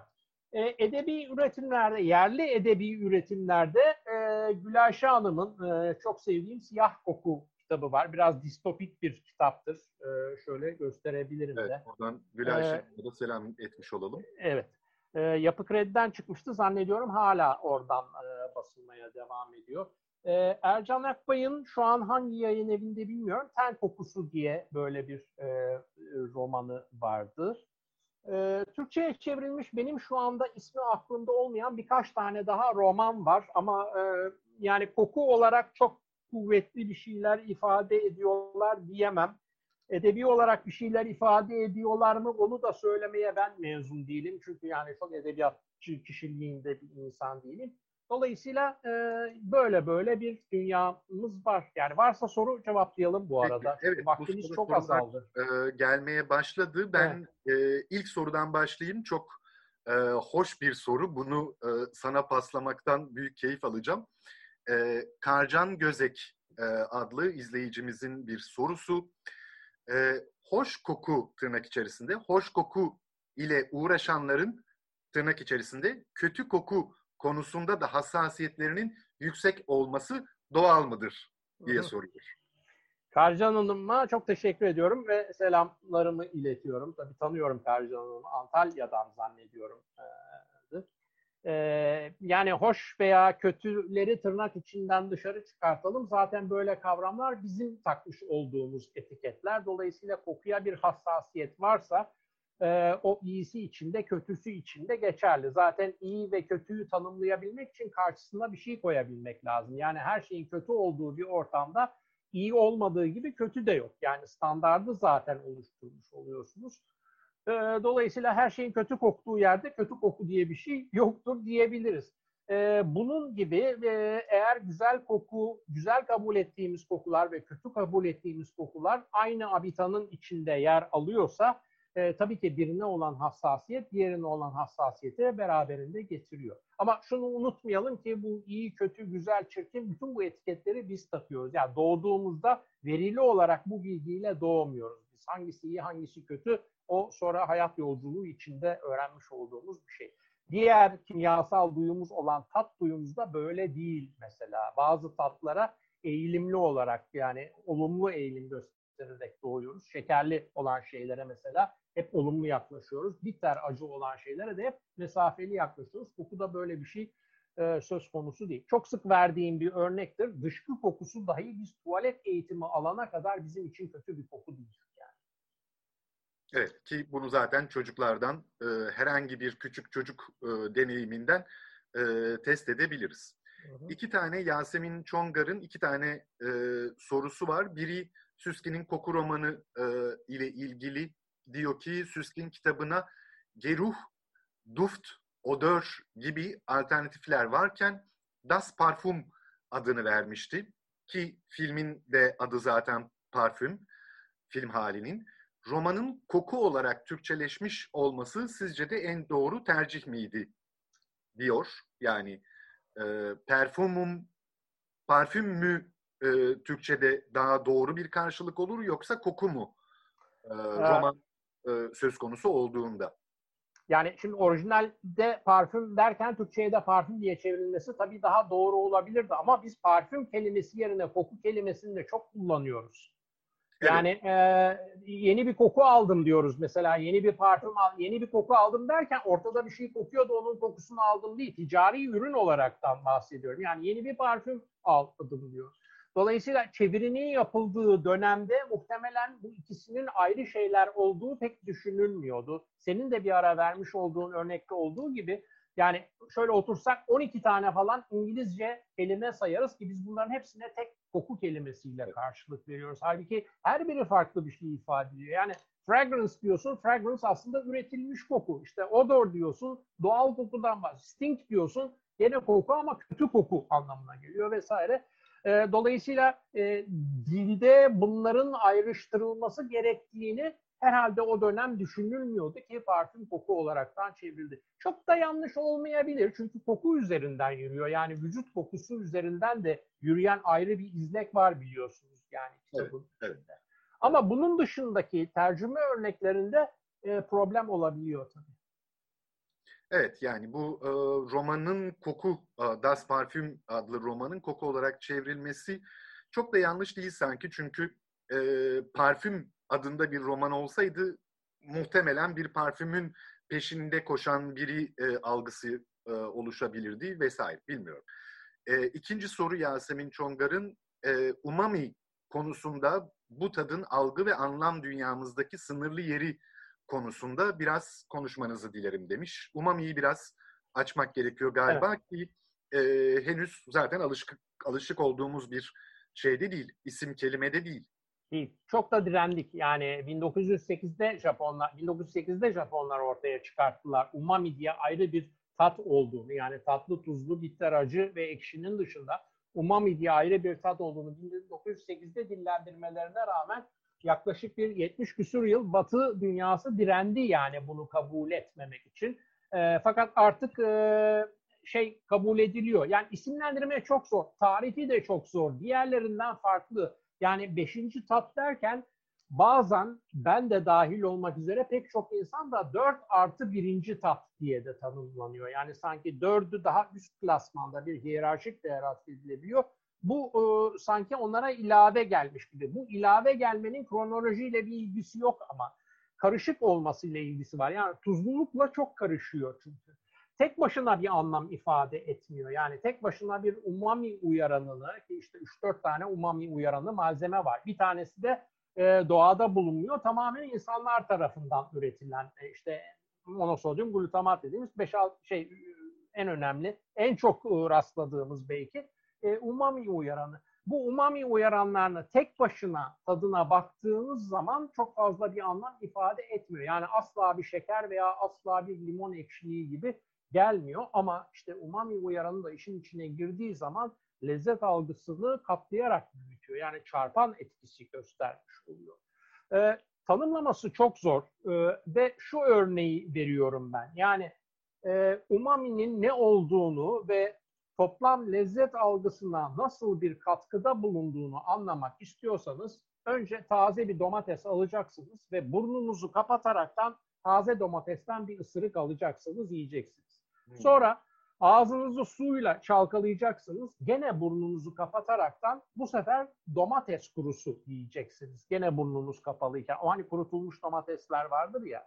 E, edebi üretimlerde, yerli edebi üretimlerde e, Gülayşe Hanım'ın e, çok sevdiğim Siyah Koku kitabı var. Biraz distopik bir kitaptır. E, şöyle gösterebilirim evet, de. Oradan Gülayşe'ye ee, selam etmiş olalım. Evet. E, Yapı Kredi'den çıkmıştı zannediyorum. Hala oradan e, basılmaya devam ediyor. E, Ercan Akbay'ın şu an hangi yayın evinde bilmiyorum. Ten Kokusu diye böyle bir e, romanı vardı. E, Türkçe'ye çevrilmiş benim şu anda ismi aklımda olmayan birkaç tane daha roman var ama e, yani koku olarak çok kuvvetli bir şeyler ifade ediyorlar diyemem. Edebi olarak bir şeyler ifade ediyorlar mı onu da söylemeye ben mezun değilim. Çünkü yani çok edebiyatçı kişiliğinde bir insan değilim. Dolayısıyla e, böyle böyle bir dünyamız var. Yani varsa soru cevaplayalım bu arada. Peki, evet, Vaktimiz bu çok azaldı. E, gelmeye başladı. Ben evet. e, ilk sorudan başlayayım. Çok e, hoş bir soru. Bunu e, sana paslamaktan büyük keyif alacağım. E, Karcan Gözek e, adlı izleyicimizin bir sorusu. E, hoş koku tırnak içerisinde, hoş koku ile uğraşanların tırnak içerisinde kötü koku konusunda da hassasiyetlerinin yüksek olması doğal mıdır diye soruyor. Karcan Hanım'a çok teşekkür ediyorum ve selamlarımı iletiyorum. Tabii tanıyorum Karcan Hanım'ı. Antalya'dan zannediyorum. Ee, yani hoş veya kötüleri tırnak içinden dışarı çıkartalım. Zaten böyle kavramlar bizim takmış olduğumuz etiketler. Dolayısıyla kokuya bir hassasiyet varsa e, o iyisi içinde, kötüsü içinde geçerli. Zaten iyi ve kötüyü tanımlayabilmek için karşısına bir şey koyabilmek lazım. Yani her şeyin kötü olduğu bir ortamda iyi olmadığı gibi kötü de yok. Yani standardı zaten oluşturmuş oluyorsunuz. Ee, dolayısıyla her şeyin kötü koktuğu yerde kötü koku diye bir şey yoktur diyebiliriz. Ee, bunun gibi e, eğer güzel koku, güzel kabul ettiğimiz kokular ve kötü kabul ettiğimiz kokular aynı abitanın içinde yer alıyorsa e, tabii ki birine olan hassasiyet diğerine olan hassasiyeti beraberinde getiriyor. Ama şunu unutmayalım ki bu iyi, kötü, güzel, çirkin bütün bu etiketleri biz takıyoruz. Yani doğduğumuzda verili olarak bu bilgiyle doğmuyoruz. Biz hangisi iyi, hangisi kötü o sonra hayat yolculuğu içinde öğrenmiş olduğumuz bir şey. Diğer kimyasal duyumuz olan tat duyumuz da böyle değil mesela. Bazı tatlara eğilimli olarak yani olumlu eğilim göstererek doğuyoruz. Şekerli olan şeylere mesela hep olumlu yaklaşıyoruz. Bitter acı olan şeylere de hep mesafeli yaklaşıyoruz. Koku da böyle bir şey e, söz konusu değil. Çok sık verdiğim bir örnektir. Dışkı kokusu dahi biz tuvalet eğitimi alana kadar bizim için kötü bir koku değil. Evet ki bunu zaten çocuklardan e, herhangi bir küçük çocuk e, deneyiminden e, test edebiliriz. Hı hı. İki tane Yasemin Çongar'ın iki tane e, sorusu var. Biri Süskin'in koku romanı e, ile ilgili diyor ki Süskin kitabına geruh, duft, odör gibi alternatifler varken Das Parfum adını vermişti. Ki filmin de adı zaten parfüm, film halinin romanın koku olarak Türkçeleşmiş olması sizce de en doğru tercih miydi? diyor. Yani e, perfumum, parfüm mü e, Türkçe'de daha doğru bir karşılık olur yoksa koku mu e, roman e, söz konusu olduğunda? Yani şimdi orijinalde parfüm derken Türkçe'ye de parfüm diye çevrilmesi tabii daha doğru olabilirdi ama biz parfüm kelimesi yerine koku kelimesini de çok kullanıyoruz. Yani e, yeni bir koku aldım diyoruz mesela yeni bir parfüm al, yeni bir koku aldım derken ortada bir şey kokuyordu onun kokusunu aldım değil ticari ürün olaraktan bahsediyorum. Yani yeni bir parfüm aldım diyor. Dolayısıyla çevirinin yapıldığı dönemde muhtemelen bu ikisinin ayrı şeyler olduğu pek düşünülmüyordu. Senin de bir ara vermiş olduğun örnekte olduğu gibi yani şöyle otursak 12 tane falan İngilizce kelime sayarız ki biz bunların hepsine tek koku kelimesiyle karşılık veriyoruz. Halbuki her biri farklı bir şey ifade ediyor. Yani fragrance diyorsun, fragrance aslında üretilmiş koku. İşte odor diyorsun, doğal kokudan var. Stink diyorsun, gene koku ama kötü koku anlamına geliyor vesaire. E, dolayısıyla e, dilde bunların ayrıştırılması gerektiğini herhalde o dönem düşünülmüyordu ki parfüm koku olaraktan çevrildi. Çok da yanlış olmayabilir çünkü koku üzerinden yürüyor. Yani vücut kokusu üzerinden de yürüyen ayrı bir izlek var biliyorsunuz yani kitabın evet, evet. Ama bunun dışındaki tercüme örneklerinde e, problem olabiliyor tabii. Evet yani bu e, romanın koku, e, Das Parfüm adlı romanın koku olarak çevrilmesi çok da yanlış değil sanki çünkü e, parfüm adında bir roman olsaydı muhtemelen bir parfümün peşinde koşan biri e, algısı e, oluşabilirdi vesaire bilmiyorum. E, ikinci soru Yasemin Çongar'ın e, umami konusunda bu tadın algı ve anlam dünyamızdaki sınırlı yeri konusunda biraz konuşmanızı dilerim demiş. Umami'yi biraz açmak gerekiyor galiba evet. ki e, henüz zaten alışık alışık olduğumuz bir şeyde değil, isim kelimede değil değil. Çok da direndik. Yani 1908'de Japonlar 1908'de Japonlar ortaya çıkarttılar. Umami diye ayrı bir tat olduğunu yani tatlı, tuzlu, bitter, acı ve ekşinin dışında umami diye ayrı bir tat olduğunu 1908'de dillendirmelerine rağmen yaklaşık bir 70 küsur yıl Batı dünyası direndi yani bunu kabul etmemek için. E, fakat artık e, şey kabul ediliyor. Yani isimlendirme çok zor. Tarifi de çok zor. Diğerlerinden farklı. Yani beşinci tat derken bazen ben de dahil olmak üzere pek çok insan da dört artı birinci tat diye de tanımlanıyor. Yani sanki dördü daha üst klasmanda bir hiyerarşik değer edilebiliyor. Bu e, sanki onlara ilave gelmiş gibi. Bu ilave gelmenin kronolojiyle bir ilgisi yok ama karışık olmasıyla ilgisi var. Yani tuzlulukla çok karışıyor çünkü. Tek başına bir anlam ifade etmiyor. Yani tek başına bir umami uyaranını ki işte 3-4 tane umami uyaranı malzeme var. Bir tanesi de e, doğada bulunmuyor. Tamamen insanlar tarafından üretilen e, işte monosodyum glutamat dediğimiz 5-6 şey en önemli, en çok rastladığımız belki e, umami uyaranı. Bu umami uyaranlarını tek başına tadına baktığınız zaman çok fazla bir anlam ifade etmiyor. Yani asla bir şeker veya asla bir limon ekşiliği gibi gelmiyor. Ama işte umami uyaranı da işin içine girdiği zaman lezzet algısını katlayarak büyütüyor. Yani çarpan etkisi göstermiş oluyor. Ee, tanımlaması çok zor ee, ve şu örneği veriyorum ben. Yani e, umami'nin ne olduğunu ve toplam lezzet algısına nasıl bir katkıda bulunduğunu anlamak istiyorsanız önce taze bir domates alacaksınız ve burnunuzu kapataraktan taze domatesten bir ısırık alacaksınız, yiyeceksiniz. Sonra ağzınızı suyla çalkalayacaksınız. Gene burnunuzu kapataraktan bu sefer domates kurusu yiyeceksiniz. Gene burnunuz kapalıyken. O hani kurutulmuş domatesler vardır ya.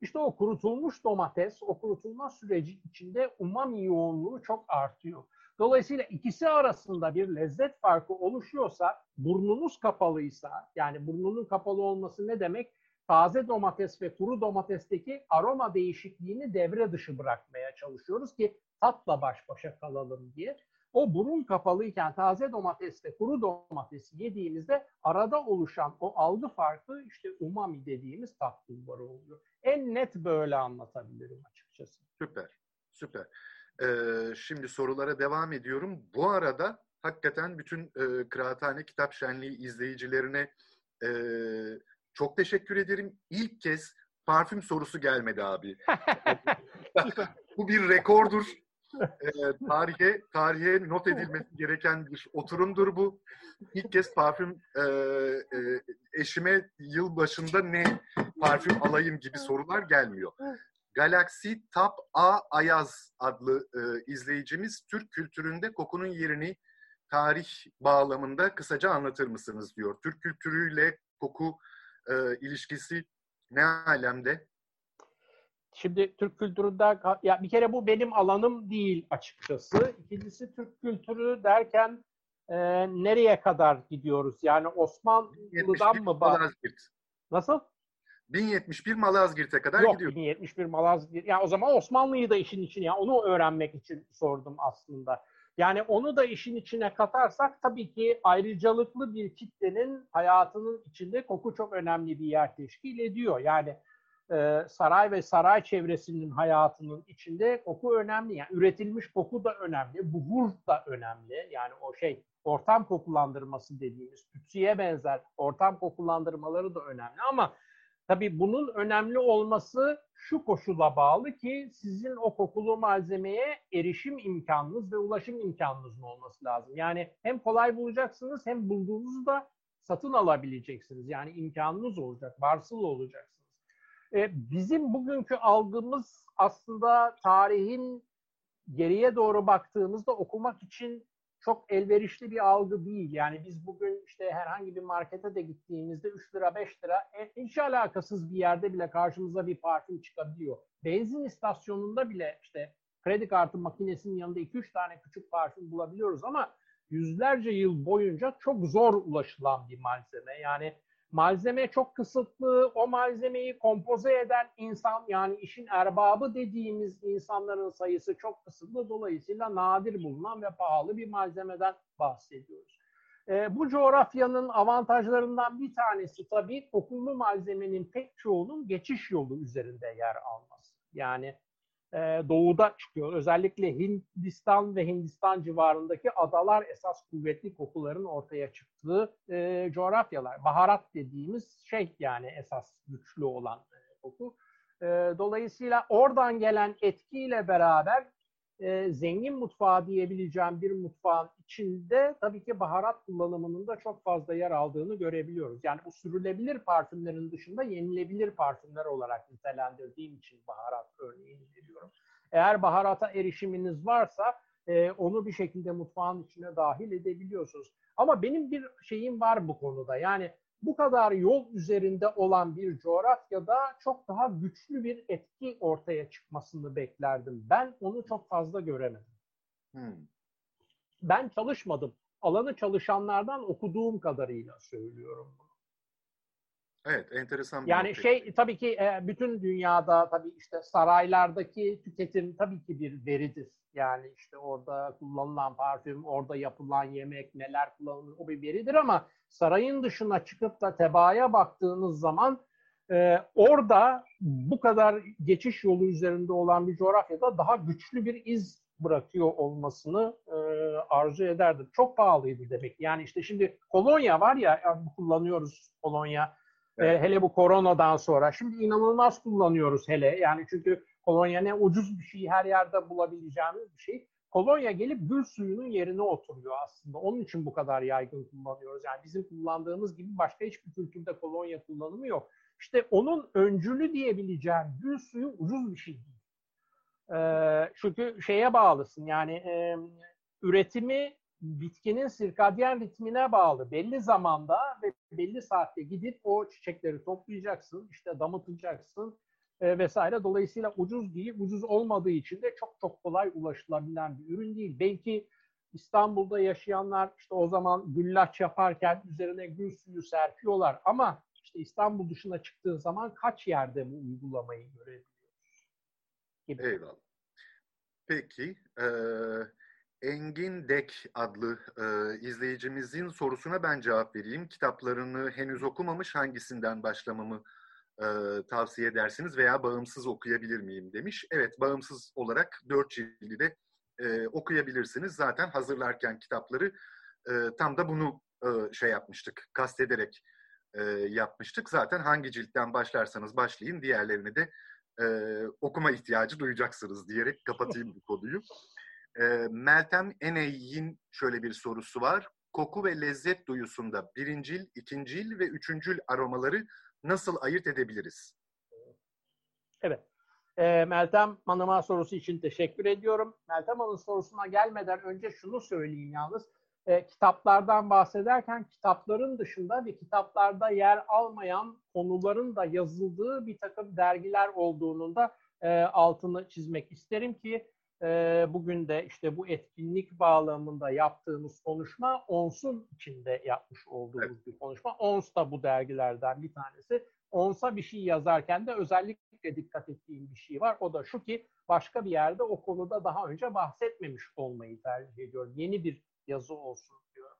İşte o kurutulmuş domates, o kurutulma süreci içinde umami yoğunluğu çok artıyor. Dolayısıyla ikisi arasında bir lezzet farkı oluşuyorsa, burnunuz kapalıysa, yani burnunun kapalı olması ne demek? Taze domates ve kuru domatesteki aroma değişikliğini devre dışı bırakmaya çalışıyoruz ki tatla baş başa kalalım diye. O burun kapalıyken taze domatesle kuru domatesi yediğimizde arada oluşan o algı farkı işte umami dediğimiz tat bulvarı oluyor. En net böyle anlatabilirim açıkçası. Süper, süper. Ee, şimdi sorulara devam ediyorum. Bu arada hakikaten bütün e, Kıraathane Kitap Şenliği izleyicilerine e, çok teşekkür ederim. İlk kez parfüm sorusu gelmedi abi. Bu bir rekordur. E, tarihe tarihe not edilmesi gereken bir oturumdur bu. İlk kez parfüm e, e, eşime yıl başında ne parfüm alayım gibi sorular gelmiyor. Galaxy Top A Ayaz adlı e, izleyicimiz Türk kültüründe kokunun yerini tarih bağlamında kısaca anlatır mısınız diyor. Türk kültürüyle koku e, ilişkisi ne alemde? Şimdi Türk kültüründe ya bir kere bu benim alanım değil açıkçası. İkincisi Türk kültürü derken e, nereye kadar gidiyoruz? Yani Osmanlı'dan mı? Malazgirt. Nasıl? 1071 Malazgirt'e kadar Yok, gidiyor. 1071 Malazgirt. Ya o zaman Osmanlı'yı da işin içine, ya onu öğrenmek için sordum aslında. Yani onu da işin içine katarsak tabii ki ayrıcalıklı bir kitlenin hayatının içinde koku çok önemli bir yer teşkil ediyor. Yani e, saray ve saray çevresinin hayatının içinde koku önemli. Yani üretilmiş koku da önemli, buhur da önemli. Yani o şey ortam kokulandırması dediğimiz tütsüye benzer ortam kokulandırmaları da önemli ama Tabii bunun önemli olması şu koşula bağlı ki sizin o kokulu malzemeye erişim imkanınız ve ulaşım imkanınızın olması lazım. Yani hem kolay bulacaksınız hem bulduğunuzu da satın alabileceksiniz. Yani imkanınız olacak, varsıl olacaksınız. Ee, bizim bugünkü algımız aslında tarihin geriye doğru baktığımızda okumak için çok elverişli bir algı değil. Yani biz bugün işte herhangi bir markete de gittiğimizde 3 lira 5 lira e, hiç alakasız bir yerde bile karşımıza bir parfüm çıkabiliyor. Benzin istasyonunda bile işte kredi kartı makinesinin yanında 2-3 tane küçük parfüm bulabiliyoruz ama yüzlerce yıl boyunca çok zor ulaşılan bir malzeme. Yani malzeme çok kısıtlı. O malzemeyi kompoze eden insan yani işin erbabı dediğimiz insanların sayısı çok kısıtlı. Dolayısıyla nadir bulunan ve pahalı bir malzemeden bahsediyoruz. E, bu coğrafyanın avantajlarından bir tanesi tabii kokulu malzemenin pek çoğunun geçiş yolu üzerinde yer alması. Yani doğuda çıkıyor. Özellikle Hindistan ve Hindistan civarındaki adalar esas kuvvetli kokuların ortaya çıktığı e, coğrafyalar. Baharat dediğimiz şey yani esas güçlü olan e, koku. E, dolayısıyla oradan gelen etkiyle beraber e, zengin mutfağı diyebileceğim bir mutfağın içinde tabii ki baharat kullanımının da çok fazla yer aldığını görebiliyoruz. Yani bu sürülebilir parfümlerin dışında yenilebilir parfümler olarak nitelendirdiğim için baharat örneğini veriyorum. Eğer baharata erişiminiz varsa e, onu bir şekilde mutfağın içine dahil edebiliyorsunuz. Ama benim bir şeyim var bu konuda. Yani bu kadar yol üzerinde olan bir coğrafyada çok daha güçlü bir etki ortaya çıkmasını beklerdim. Ben onu çok fazla göremedim. Hmm. Ben çalışmadım. Alanı çalışanlardan okuduğum kadarıyla söylüyorum bunu. Evet, enteresan. Bir yani nokta. şey tabii ki e, bütün dünyada tabii işte saraylardaki tüketim tabii ki bir veridir. Yani işte orada kullanılan parfüm, orada yapılan yemek, neler kullanılır o bir veridir ama sarayın dışına çıkıp da tebaaya baktığınız zaman e, orada bu kadar geçiş yolu üzerinde olan bir coğrafyada daha güçlü bir iz bırakıyor olmasını e, arzu ederdim. Çok pahalıydı demek. Yani işte şimdi kolonya var ya kullanıyoruz kolonya. E, evet. E, hele bu koronadan sonra. Şimdi inanılmaz kullanıyoruz hele. Yani çünkü kolonya ne ucuz bir şey her yerde bulabileceğimiz bir şey. Kolonya gelip gül suyunun yerine oturuyor aslında. Onun için bu kadar yaygın kullanıyoruz. Yani bizim kullandığımız gibi başka hiçbir kültürde kolonya kullanımı yok. İşte onun öncülü diyebileceğim gül suyu ucuz bir şey değil. Ee, çünkü şeye bağlısın yani e, üretimi bitkinin sirkadyen ritmine bağlı. Belli zamanda ve belli saatte gidip o çiçekleri toplayacaksın, işte damıtacaksın, e, vesaire. Dolayısıyla ucuz değil, ucuz olmadığı için de çok çok kolay ulaşılabilen bir ürün değil. Belki İstanbul'da yaşayanlar işte o zaman güllaç yaparken üzerine gül suyu serpiyorlar ama işte İstanbul dışına çıktığın zaman kaç yerde bu uygulamayı görebiliyoruz? Gibi. Eyvallah. Peki, e, Engin Dek adlı e, izleyicimizin sorusuna ben cevap vereyim. Kitaplarını henüz okumamış, hangisinden başlamamı e, tavsiye edersiniz veya bağımsız okuyabilir miyim demiş. Evet bağımsız olarak dört cildi de e, okuyabilirsiniz. Zaten hazırlarken kitapları e, tam da bunu e, şey yapmıştık, kastederek e, yapmıştık. Zaten hangi ciltten başlarsanız başlayın diğerlerini de e, okuma ihtiyacı duyacaksınız diyerek kapatayım bu konuyu. E, Meltem Eney'in şöyle bir sorusu var. Koku ve lezzet duyusunda birincil, ikincil ve üçüncül aromaları nasıl ayırt edebiliriz? Evet. E, Meltem Hanım'a sorusu için teşekkür ediyorum. Meltem Hanım sorusuna gelmeden önce şunu söyleyeyim yalnız. E, kitaplardan bahsederken kitapların dışında ve kitaplarda yer almayan konuların da yazıldığı bir takım dergiler olduğunun da e, altını çizmek isterim ki e, bugün de işte bu etkinlik bağlamında yaptığımız konuşma ONS'un içinde yapmış olduğumuz evet. bir konuşma. ONS da bu dergilerden bir tanesi. ONS'a bir şey yazarken de özellikle dikkat ettiğim bir şey var. O da şu ki başka bir yerde o konuda daha önce bahsetmemiş olmayı tercih ediyorum. Yeni bir yazı olsun diyorum.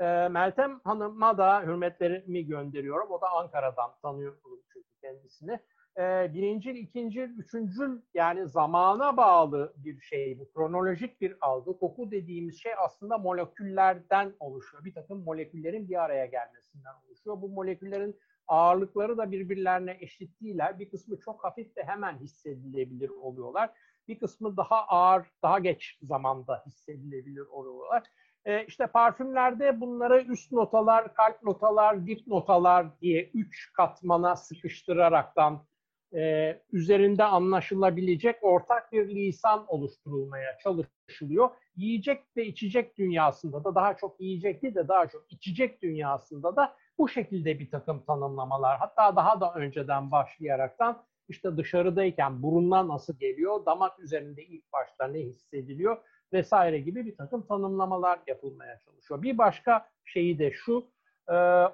E, Meltem Hanım'a da hürmetlerimi gönderiyorum. O da Ankara'dan tanıyorum çünkü kendisini e, birincil, ikincil, üçüncül yani zamana bağlı bir şey bu. Kronolojik bir algı. Koku dediğimiz şey aslında moleküllerden oluşuyor. Bir takım moleküllerin bir araya gelmesinden oluşuyor. Bu moleküllerin ağırlıkları da birbirlerine eşit değiller. Bir kısmı çok hafif ve hemen hissedilebilir oluyorlar. Bir kısmı daha ağır, daha geç zamanda hissedilebilir oluyorlar. E, işte parfümlerde bunları üst notalar, kalp notalar, dip notalar diye üç katmana sıkıştıraraktan e, üzerinde anlaşılabilecek ortak bir lisan oluşturulmaya çalışılıyor. Yiyecek ve içecek dünyasında da daha çok yiyecek değil de daha çok içecek dünyasında da bu şekilde bir takım tanımlamalar hatta daha da önceden başlayaraktan işte dışarıdayken burundan nasıl geliyor, damak üzerinde ilk başta ne hissediliyor vesaire gibi bir takım tanımlamalar yapılmaya çalışıyor. Bir başka şeyi de şu,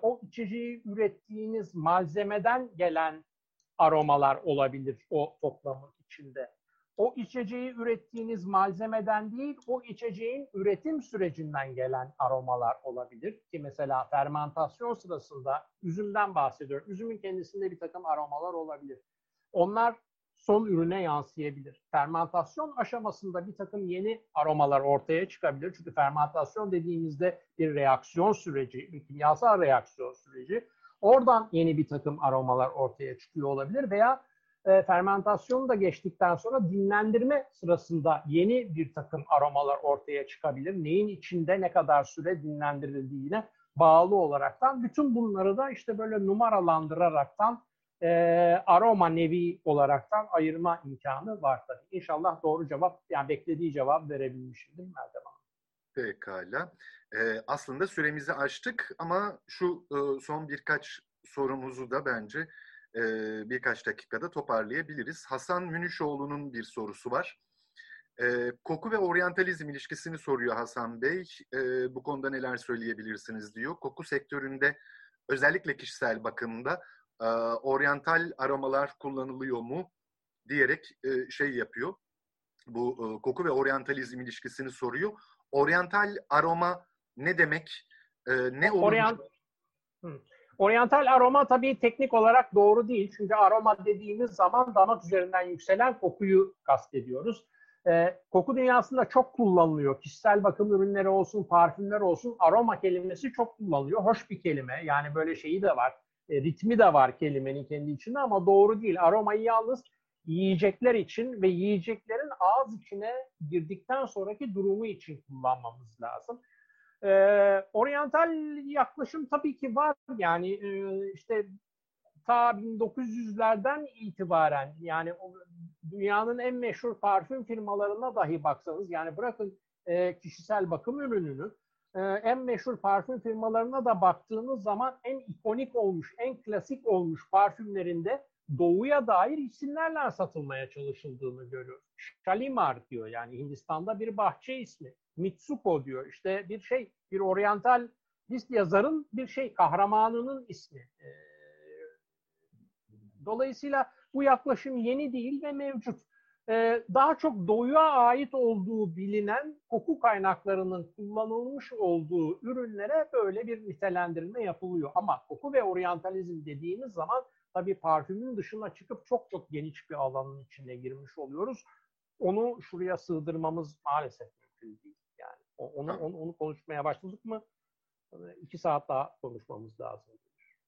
o içeceği ürettiğiniz malzemeden gelen aromalar olabilir o toplamın içinde. O içeceği ürettiğiniz malzemeden değil, o içeceğin üretim sürecinden gelen aromalar olabilir. Ki mesela fermentasyon sırasında üzümden bahsediyorum. Üzümün kendisinde bir takım aromalar olabilir. Onlar son ürüne yansıyabilir. Fermentasyon aşamasında bir takım yeni aromalar ortaya çıkabilir. Çünkü fermentasyon dediğimizde bir reaksiyon süreci, bir kimyasal reaksiyon süreci. Oradan yeni bir takım aromalar ortaya çıkıyor olabilir veya e, fermentasyon da geçtikten sonra dinlendirme sırasında yeni bir takım aromalar ortaya çıkabilir. Neyin içinde ne kadar süre dinlendirildiğine bağlı olaraktan bütün bunları da işte böyle numaralandıraraktan e, aroma nevi olaraktan ayırma imkanı var tabii. İnşallah doğru cevap yani beklediği cevap verebilmişimdir Meltem Hanım. Pekala. Ee, aslında süremizi aştık ama şu e, son birkaç sorumuzu da bence e, birkaç dakikada toparlayabiliriz. Hasan Münüşoğlu'nun bir sorusu var. E, koku ve oryantalizm ilişkisini soruyor Hasan Bey. E, bu konuda neler söyleyebilirsiniz diyor. Koku sektöründe özellikle kişisel bakımda e, oryantal aromalar kullanılıyor mu diyerek e, şey yapıyor. Bu e, koku ve oryantalizm ilişkisini soruyor. Oryantal aroma ne demek? E, ne olur? Oryant... Oryantal aroma tabii teknik olarak doğru değil. Çünkü aroma dediğimiz zaman damak üzerinden yükselen kokuyu kastediyoruz. Ee, koku dünyasında çok kullanılıyor. Kişisel bakım ürünleri olsun, parfümler olsun aroma kelimesi çok kullanılıyor. Hoş bir kelime. Yani böyle şeyi de var. E, ritmi de var kelimenin kendi içinde ama doğru değil. Aromayı yalnız yiyecekler için ve yiyeceklerin ağız içine girdikten sonraki durumu için kullanmamız lazım. Ee, oryantal yaklaşım tabii ki var. Yani e, işte ta 1900'lerden itibaren yani dünyanın en meşhur parfüm firmalarına dahi baksanız yani bırakın e, kişisel bakım ürününü e, en meşhur parfüm firmalarına da baktığınız zaman en ikonik olmuş, en klasik olmuş parfümlerinde doğuya dair isimlerle satılmaya çalışıldığını görüyoruz. Shalimar diyor yani Hindistan'da bir bahçe ismi. Mitsuko diyor işte bir şey, bir oryantal yazarın bir şey, kahramanının ismi. Ee, dolayısıyla bu yaklaşım yeni değil ve mevcut. Ee, daha çok doğuya ait olduğu bilinen koku kaynaklarının kullanılmış olduğu ürünlere böyle bir nitelendirme yapılıyor. Ama koku ve oryantalizm dediğimiz zaman tabii parfümün dışına çıkıp çok çok geniş bir alanın içine girmiş oluyoruz. Onu şuraya sığdırmamız maalesef mümkün değil. Yani onu, onu, onu konuşmaya başladık mı iki saat daha konuşmamız lazım.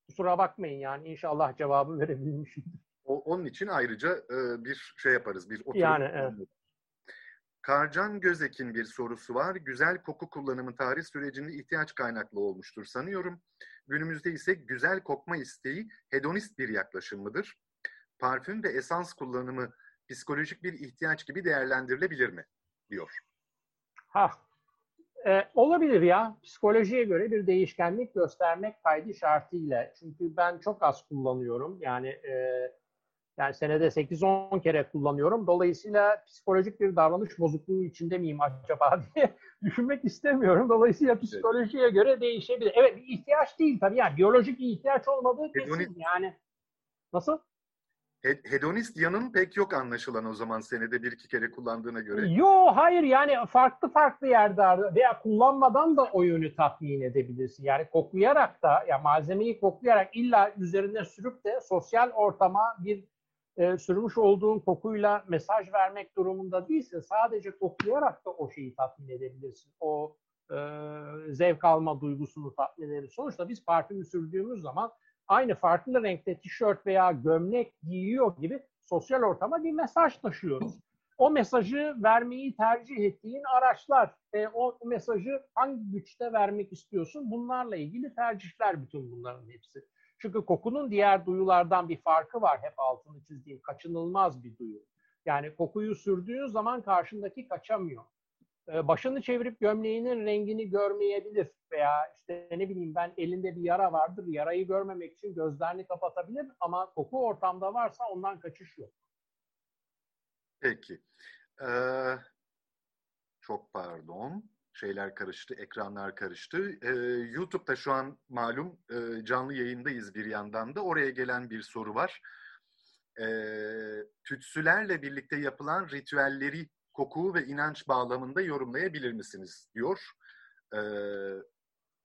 Kusura bakmayın yani inşallah cevabı verebilmişimdir. O, onun için ayrıca e, bir şey yaparız. Bir oturum. Yani evet. Karcan Gözek'in bir sorusu var. Güzel koku kullanımı tarih sürecinde ihtiyaç kaynaklı olmuştur sanıyorum. Günümüzde ise güzel kokma isteği hedonist bir yaklaşım mıdır? Parfüm ve esans kullanımı psikolojik bir ihtiyaç gibi değerlendirilebilir mi? diyor. Ha, e, olabilir ya. Psikolojiye göre bir değişkenlik göstermek kaydı şartıyla. Çünkü ben çok az kullanıyorum. Yani e, yani senede 8-10 kere kullanıyorum. Dolayısıyla psikolojik bir davranış bozukluğu içinde miyim acaba diye düşünmek istemiyorum. Dolayısıyla psikolojiye göre değişebilir. Evet bir ihtiyaç değil tabii yani biyolojik bir ihtiyaç olmadığı kesin Hedonist, yani. Nasıl? Hedonist yanın pek yok anlaşılan o zaman senede bir iki kere kullandığına göre. Yo hayır yani farklı farklı yerde veya kullanmadan da o yönü tatmin edebilirsin. Yani koklayarak da ya malzemeyi koklayarak illa üzerine sürüp de sosyal ortama bir e, sürmüş olduğun kokuyla mesaj vermek durumunda değilsin. Sadece koklayarak da o şeyi tatmin edebilirsin. O e, zevk alma duygusunu tatmin edebilirsin. Sonuçta biz parfümü sürdüğümüz zaman aynı farklı renkte tişört veya gömlek giyiyor gibi sosyal ortama bir mesaj taşıyoruz. O mesajı vermeyi tercih ettiğin araçlar, e, o mesajı hangi güçte vermek istiyorsun bunlarla ilgili tercihler bütün bunların hepsi. Çünkü kokunun diğer duyulardan bir farkı var hep altını çizdiğim. Kaçınılmaz bir duyu. Yani kokuyu sürdüğün zaman karşındaki kaçamıyor. Ee, başını çevirip gömleğinin rengini görmeyebilir veya işte ne bileyim ben elinde bir yara vardır. Yarayı görmemek için gözlerini kapatabilir ama koku ortamda varsa ondan kaçış yok. Peki. Ee, çok pardon şeyler karıştı, ekranlar karıştı. Ee, YouTube'da şu an malum e, canlı yayındayız bir yandan da. Oraya gelen bir soru var. Ee, tütsülerle birlikte yapılan ritüelleri koku ve inanç bağlamında yorumlayabilir misiniz? diyor. Ee,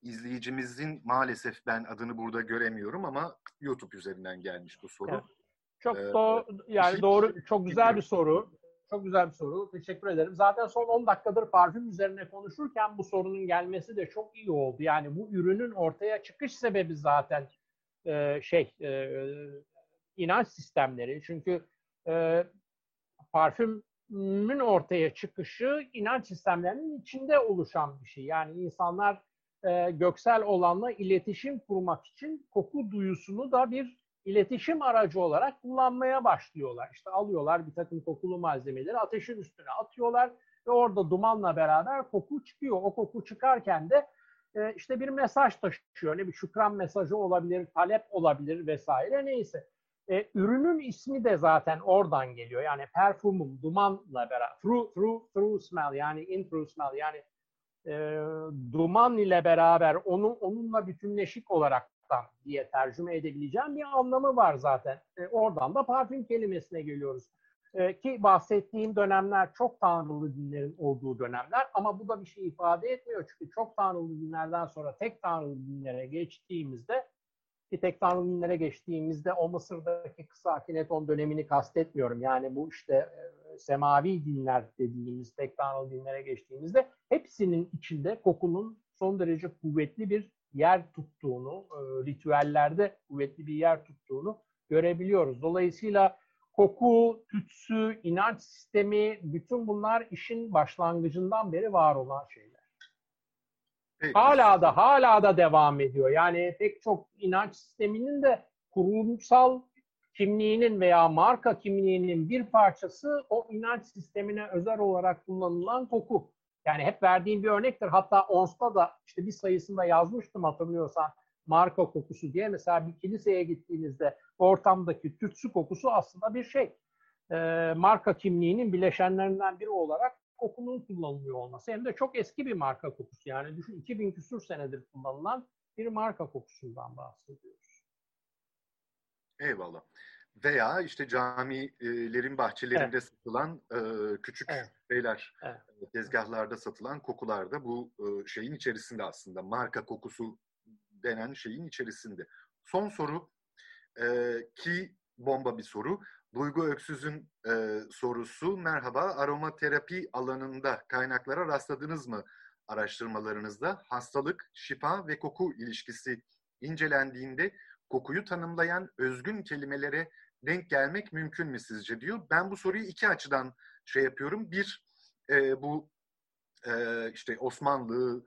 izleyicimizin maalesef ben adını burada göremiyorum ama YouTube üzerinden gelmiş bu soru. Evet. Çok ee, doğru, yani doğru, çok güzel bir soru. Çok güzel bir soru. Teşekkür ederim. Zaten son 10 dakikadır parfüm üzerine konuşurken bu sorunun gelmesi de çok iyi oldu. Yani bu ürünün ortaya çıkış sebebi zaten e, şey e, inanç sistemleri. Çünkü e, parfümün ortaya çıkışı inanç sistemlerinin içinde oluşan bir şey. Yani insanlar e, göksel olanla iletişim kurmak için koku duyusunu da bir iletişim aracı olarak kullanmaya başlıyorlar. İşte alıyorlar bir takım kokulu malzemeleri ateşin üstüne atıyorlar ve orada dumanla beraber koku çıkıyor. O koku çıkarken de e, işte bir mesaj taşıyor. Ne bir şükran mesajı olabilir, talep olabilir vesaire neyse. E, ürünün ismi de zaten oradan geliyor. Yani perfumum, dumanla beraber. Through, through, through smell yani in through smell yani e, duman ile beraber onu onunla bütünleşik olaraktan diye tercüme edebileceğim bir anlamı var zaten. E, oradan da parfüm kelimesine geliyoruz. E, ki bahsettiğim dönemler çok tanrılı dinlerin olduğu dönemler ama bu da bir şey ifade etmiyor. Çünkü çok tanrılı dinlerden sonra tek tanrılı dinlere geçtiğimizde ki tek tanrılı dinlere geçtiğimizde o Mısır'daki kısa Akineton dönemini kastetmiyorum. Yani bu işte e, semavi dinler dediğimiz tek tanrılı dinlere geçtiğimizde hepsinin içinde kokunun son derece kuvvetli bir yer tuttuğunu, e, ritüellerde kuvvetli bir yer tuttuğunu görebiliyoruz. Dolayısıyla koku, tütsü, inanç sistemi bütün bunlar işin başlangıcından beri var olan şeyler. Peki. Hala da hala da devam ediyor. Yani pek çok inanç sisteminin de kurumsal kimliğinin veya marka kimliğinin bir parçası o inanç sistemine özel olarak kullanılan koku. Yani hep verdiğim bir örnektir. Hatta ONS'ta da işte bir sayısında yazmıştım hatırlıyorsan marka kokusu diye. Mesela bir kiliseye gittiğinizde ortamdaki tütsü kokusu aslında bir şey. E, marka kimliğinin bileşenlerinden biri olarak kokunun kullanılıyor olması. Hem de çok eski bir marka kokusu. Yani düşün 2000 küsur senedir kullanılan bir marka kokusundan bahsediyoruz. Eyvallah. Veya işte camilerin bahçelerinde evet. satılan e, küçük evet. şeyler, evet. tezgahlarda satılan kokular da bu e, şeyin içerisinde aslında. Marka kokusu denen şeyin içerisinde. Son soru e, ki bomba bir soru. Duygu Öksüz'ün e, sorusu. Merhaba, aromaterapi alanında kaynaklara rastladınız mı araştırmalarınızda? Hastalık, şifa ve koku ilişkisi incelendiğinde kokuyu tanımlayan özgün kelimelere denk gelmek mümkün mü sizce diyor. Ben bu soruyu iki açıdan şey yapıyorum. Bir, e, bu e, işte Osmanlı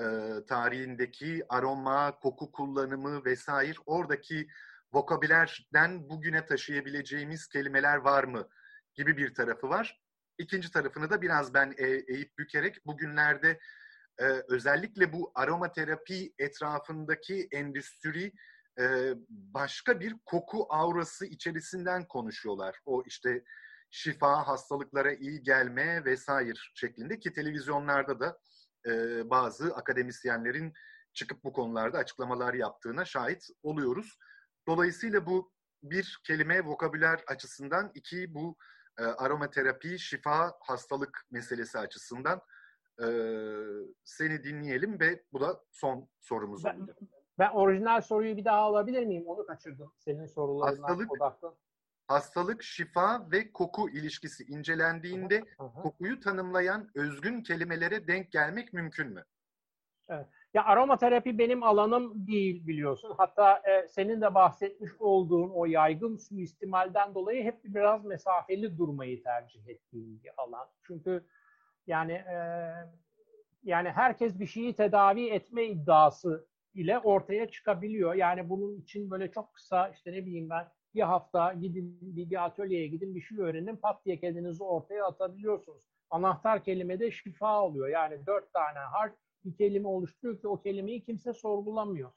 e, tarihindeki aroma, koku kullanımı vesaire oradaki vokabülerden bugüne taşıyabileceğimiz kelimeler var mı gibi bir tarafı var. İkinci tarafını da biraz ben e, eğip bükerek bugünlerde e, özellikle bu aromaterapi etrafındaki endüstri e, başka bir koku aurası içerisinden konuşuyorlar. O işte şifa, hastalıklara iyi gelme vesaire şeklinde ki televizyonlarda da e, bazı akademisyenlerin çıkıp bu konularda açıklamalar yaptığına şahit oluyoruz. Dolayısıyla bu bir kelime vokabüler açısından, iki bu e, aromaterapi, şifa, hastalık meselesi açısından e, seni dinleyelim ve bu da son sorumuz ben, olacak. Ben orijinal soruyu bir daha alabilir miyim? Onu kaçırdım. Senin sorularından hastalık, odaklı. Hastalık, şifa ve koku ilişkisi incelendiğinde hı hı. kokuyu tanımlayan özgün kelimelere denk gelmek mümkün mü? Evet. Ya aromaterapi benim alanım değil biliyorsun. Hatta e, senin de bahsetmiş olduğun o yaygın suistimalden dolayı hep biraz mesafeli durmayı tercih ettiğim bir alan. Çünkü yani e, yani herkes bir şeyi tedavi etme iddiası ile ortaya çıkabiliyor. Yani bunun için böyle çok kısa işte ne bileyim ben bir hafta gidin bir, atölyeye gidin bir şey öğrenin pat diye kendinizi ortaya atabiliyorsunuz. Anahtar kelime de şifa oluyor. Yani dört tane harf bir kelime oluşturuyor ki o kelimeyi kimse sorgulamıyor.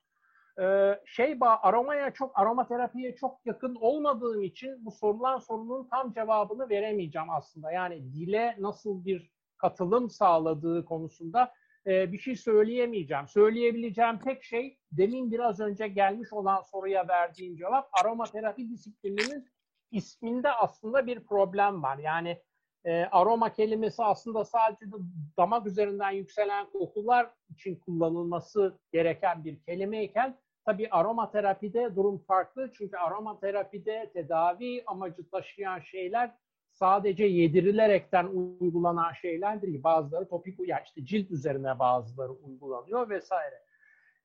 Ee, şey aromaya çok aromaterapiye çok yakın olmadığım için bu sorulan sorunun tam cevabını veremeyeceğim aslında. Yani dile nasıl bir katılım sağladığı konusunda e, bir şey söyleyemeyeceğim. Söyleyebileceğim tek şey demin biraz önce gelmiş olan soruya verdiğim cevap aromaterapi disiplininin isminde aslında bir problem var. Yani e, aroma kelimesi aslında sadece de damak üzerinden yükselen kokular için kullanılması gereken bir kelimeyken tabii aromaterapide durum farklı. Çünkü aromaterapide tedavi amacı taşıyan şeyler sadece yedirilerekten uygulanan şeyler değil. Bazıları topik, ya işte cilt üzerine bazıları uygulanıyor vesaire.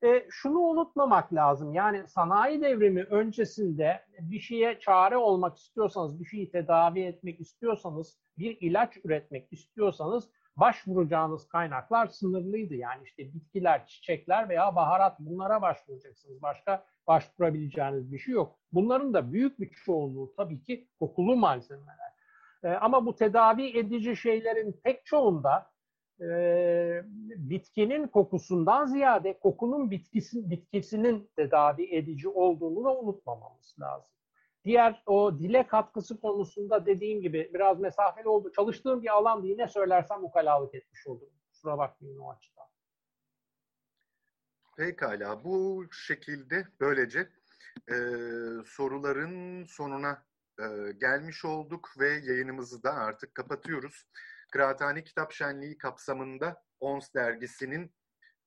E, şunu unutmamak lazım. Yani sanayi devrimi öncesinde bir şeye çare olmak istiyorsanız, bir şeyi tedavi etmek istiyorsanız, bir ilaç üretmek istiyorsanız başvuracağınız kaynaklar sınırlıydı. Yani işte bitkiler, çiçekler veya baharat bunlara başvuracaksınız. Başka başvurabileceğiniz bir şey yok. Bunların da büyük bir çoğunluğu tabii ki kokulu malzemeler. E, ama bu tedavi edici şeylerin pek çoğunda e, bitkinin kokusundan ziyade kokunun bitkisi, bitkisinin tedavi edici olduğunu da unutmamamız lazım. Diğer o dile katkısı konusunda dediğim gibi biraz mesafeli oldu. Çalıştığım bir alan değil ne söylersem ukalalık etmiş oldum. Kusura bakmayın o açıdan. Pekala. Bu şekilde böylece e, soruların sonuna e, gelmiş olduk ve yayınımızı da artık kapatıyoruz. Kıraathane Kitap Şenliği kapsamında ONS dergisinin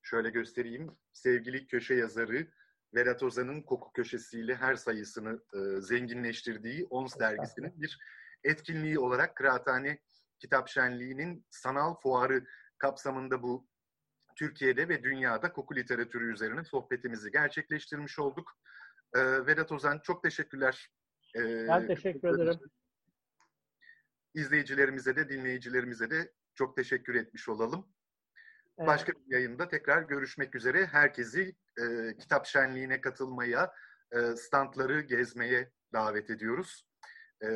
şöyle göstereyim sevgili köşe yazarı Vedat Ozan'ın koku köşesiyle her sayısını e, zenginleştirdiği ONS dergisinin bir etkinliği olarak Kıraathane Kitap Şenliği'nin sanal fuarı kapsamında bu Türkiye'de ve dünyada koku literatürü üzerine sohbetimizi gerçekleştirmiş olduk. E, Vedat Ozan çok teşekkürler. Ben teşekkür ederim. İzleyicilerimize de dinleyicilerimize de çok teşekkür etmiş olalım. Evet. Başka bir yayında tekrar görüşmek üzere. Herkesi e, kitap şenliğine katılmaya, e, standları gezmeye davet ediyoruz. E,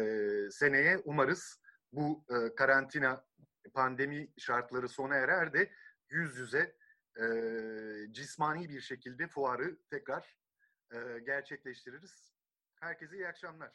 seneye umarız bu e, karantina pandemi şartları sona erer de yüz yüze e, cismani bir şekilde fuarı tekrar e, gerçekleştiririz. Herkese iyi akşamlar.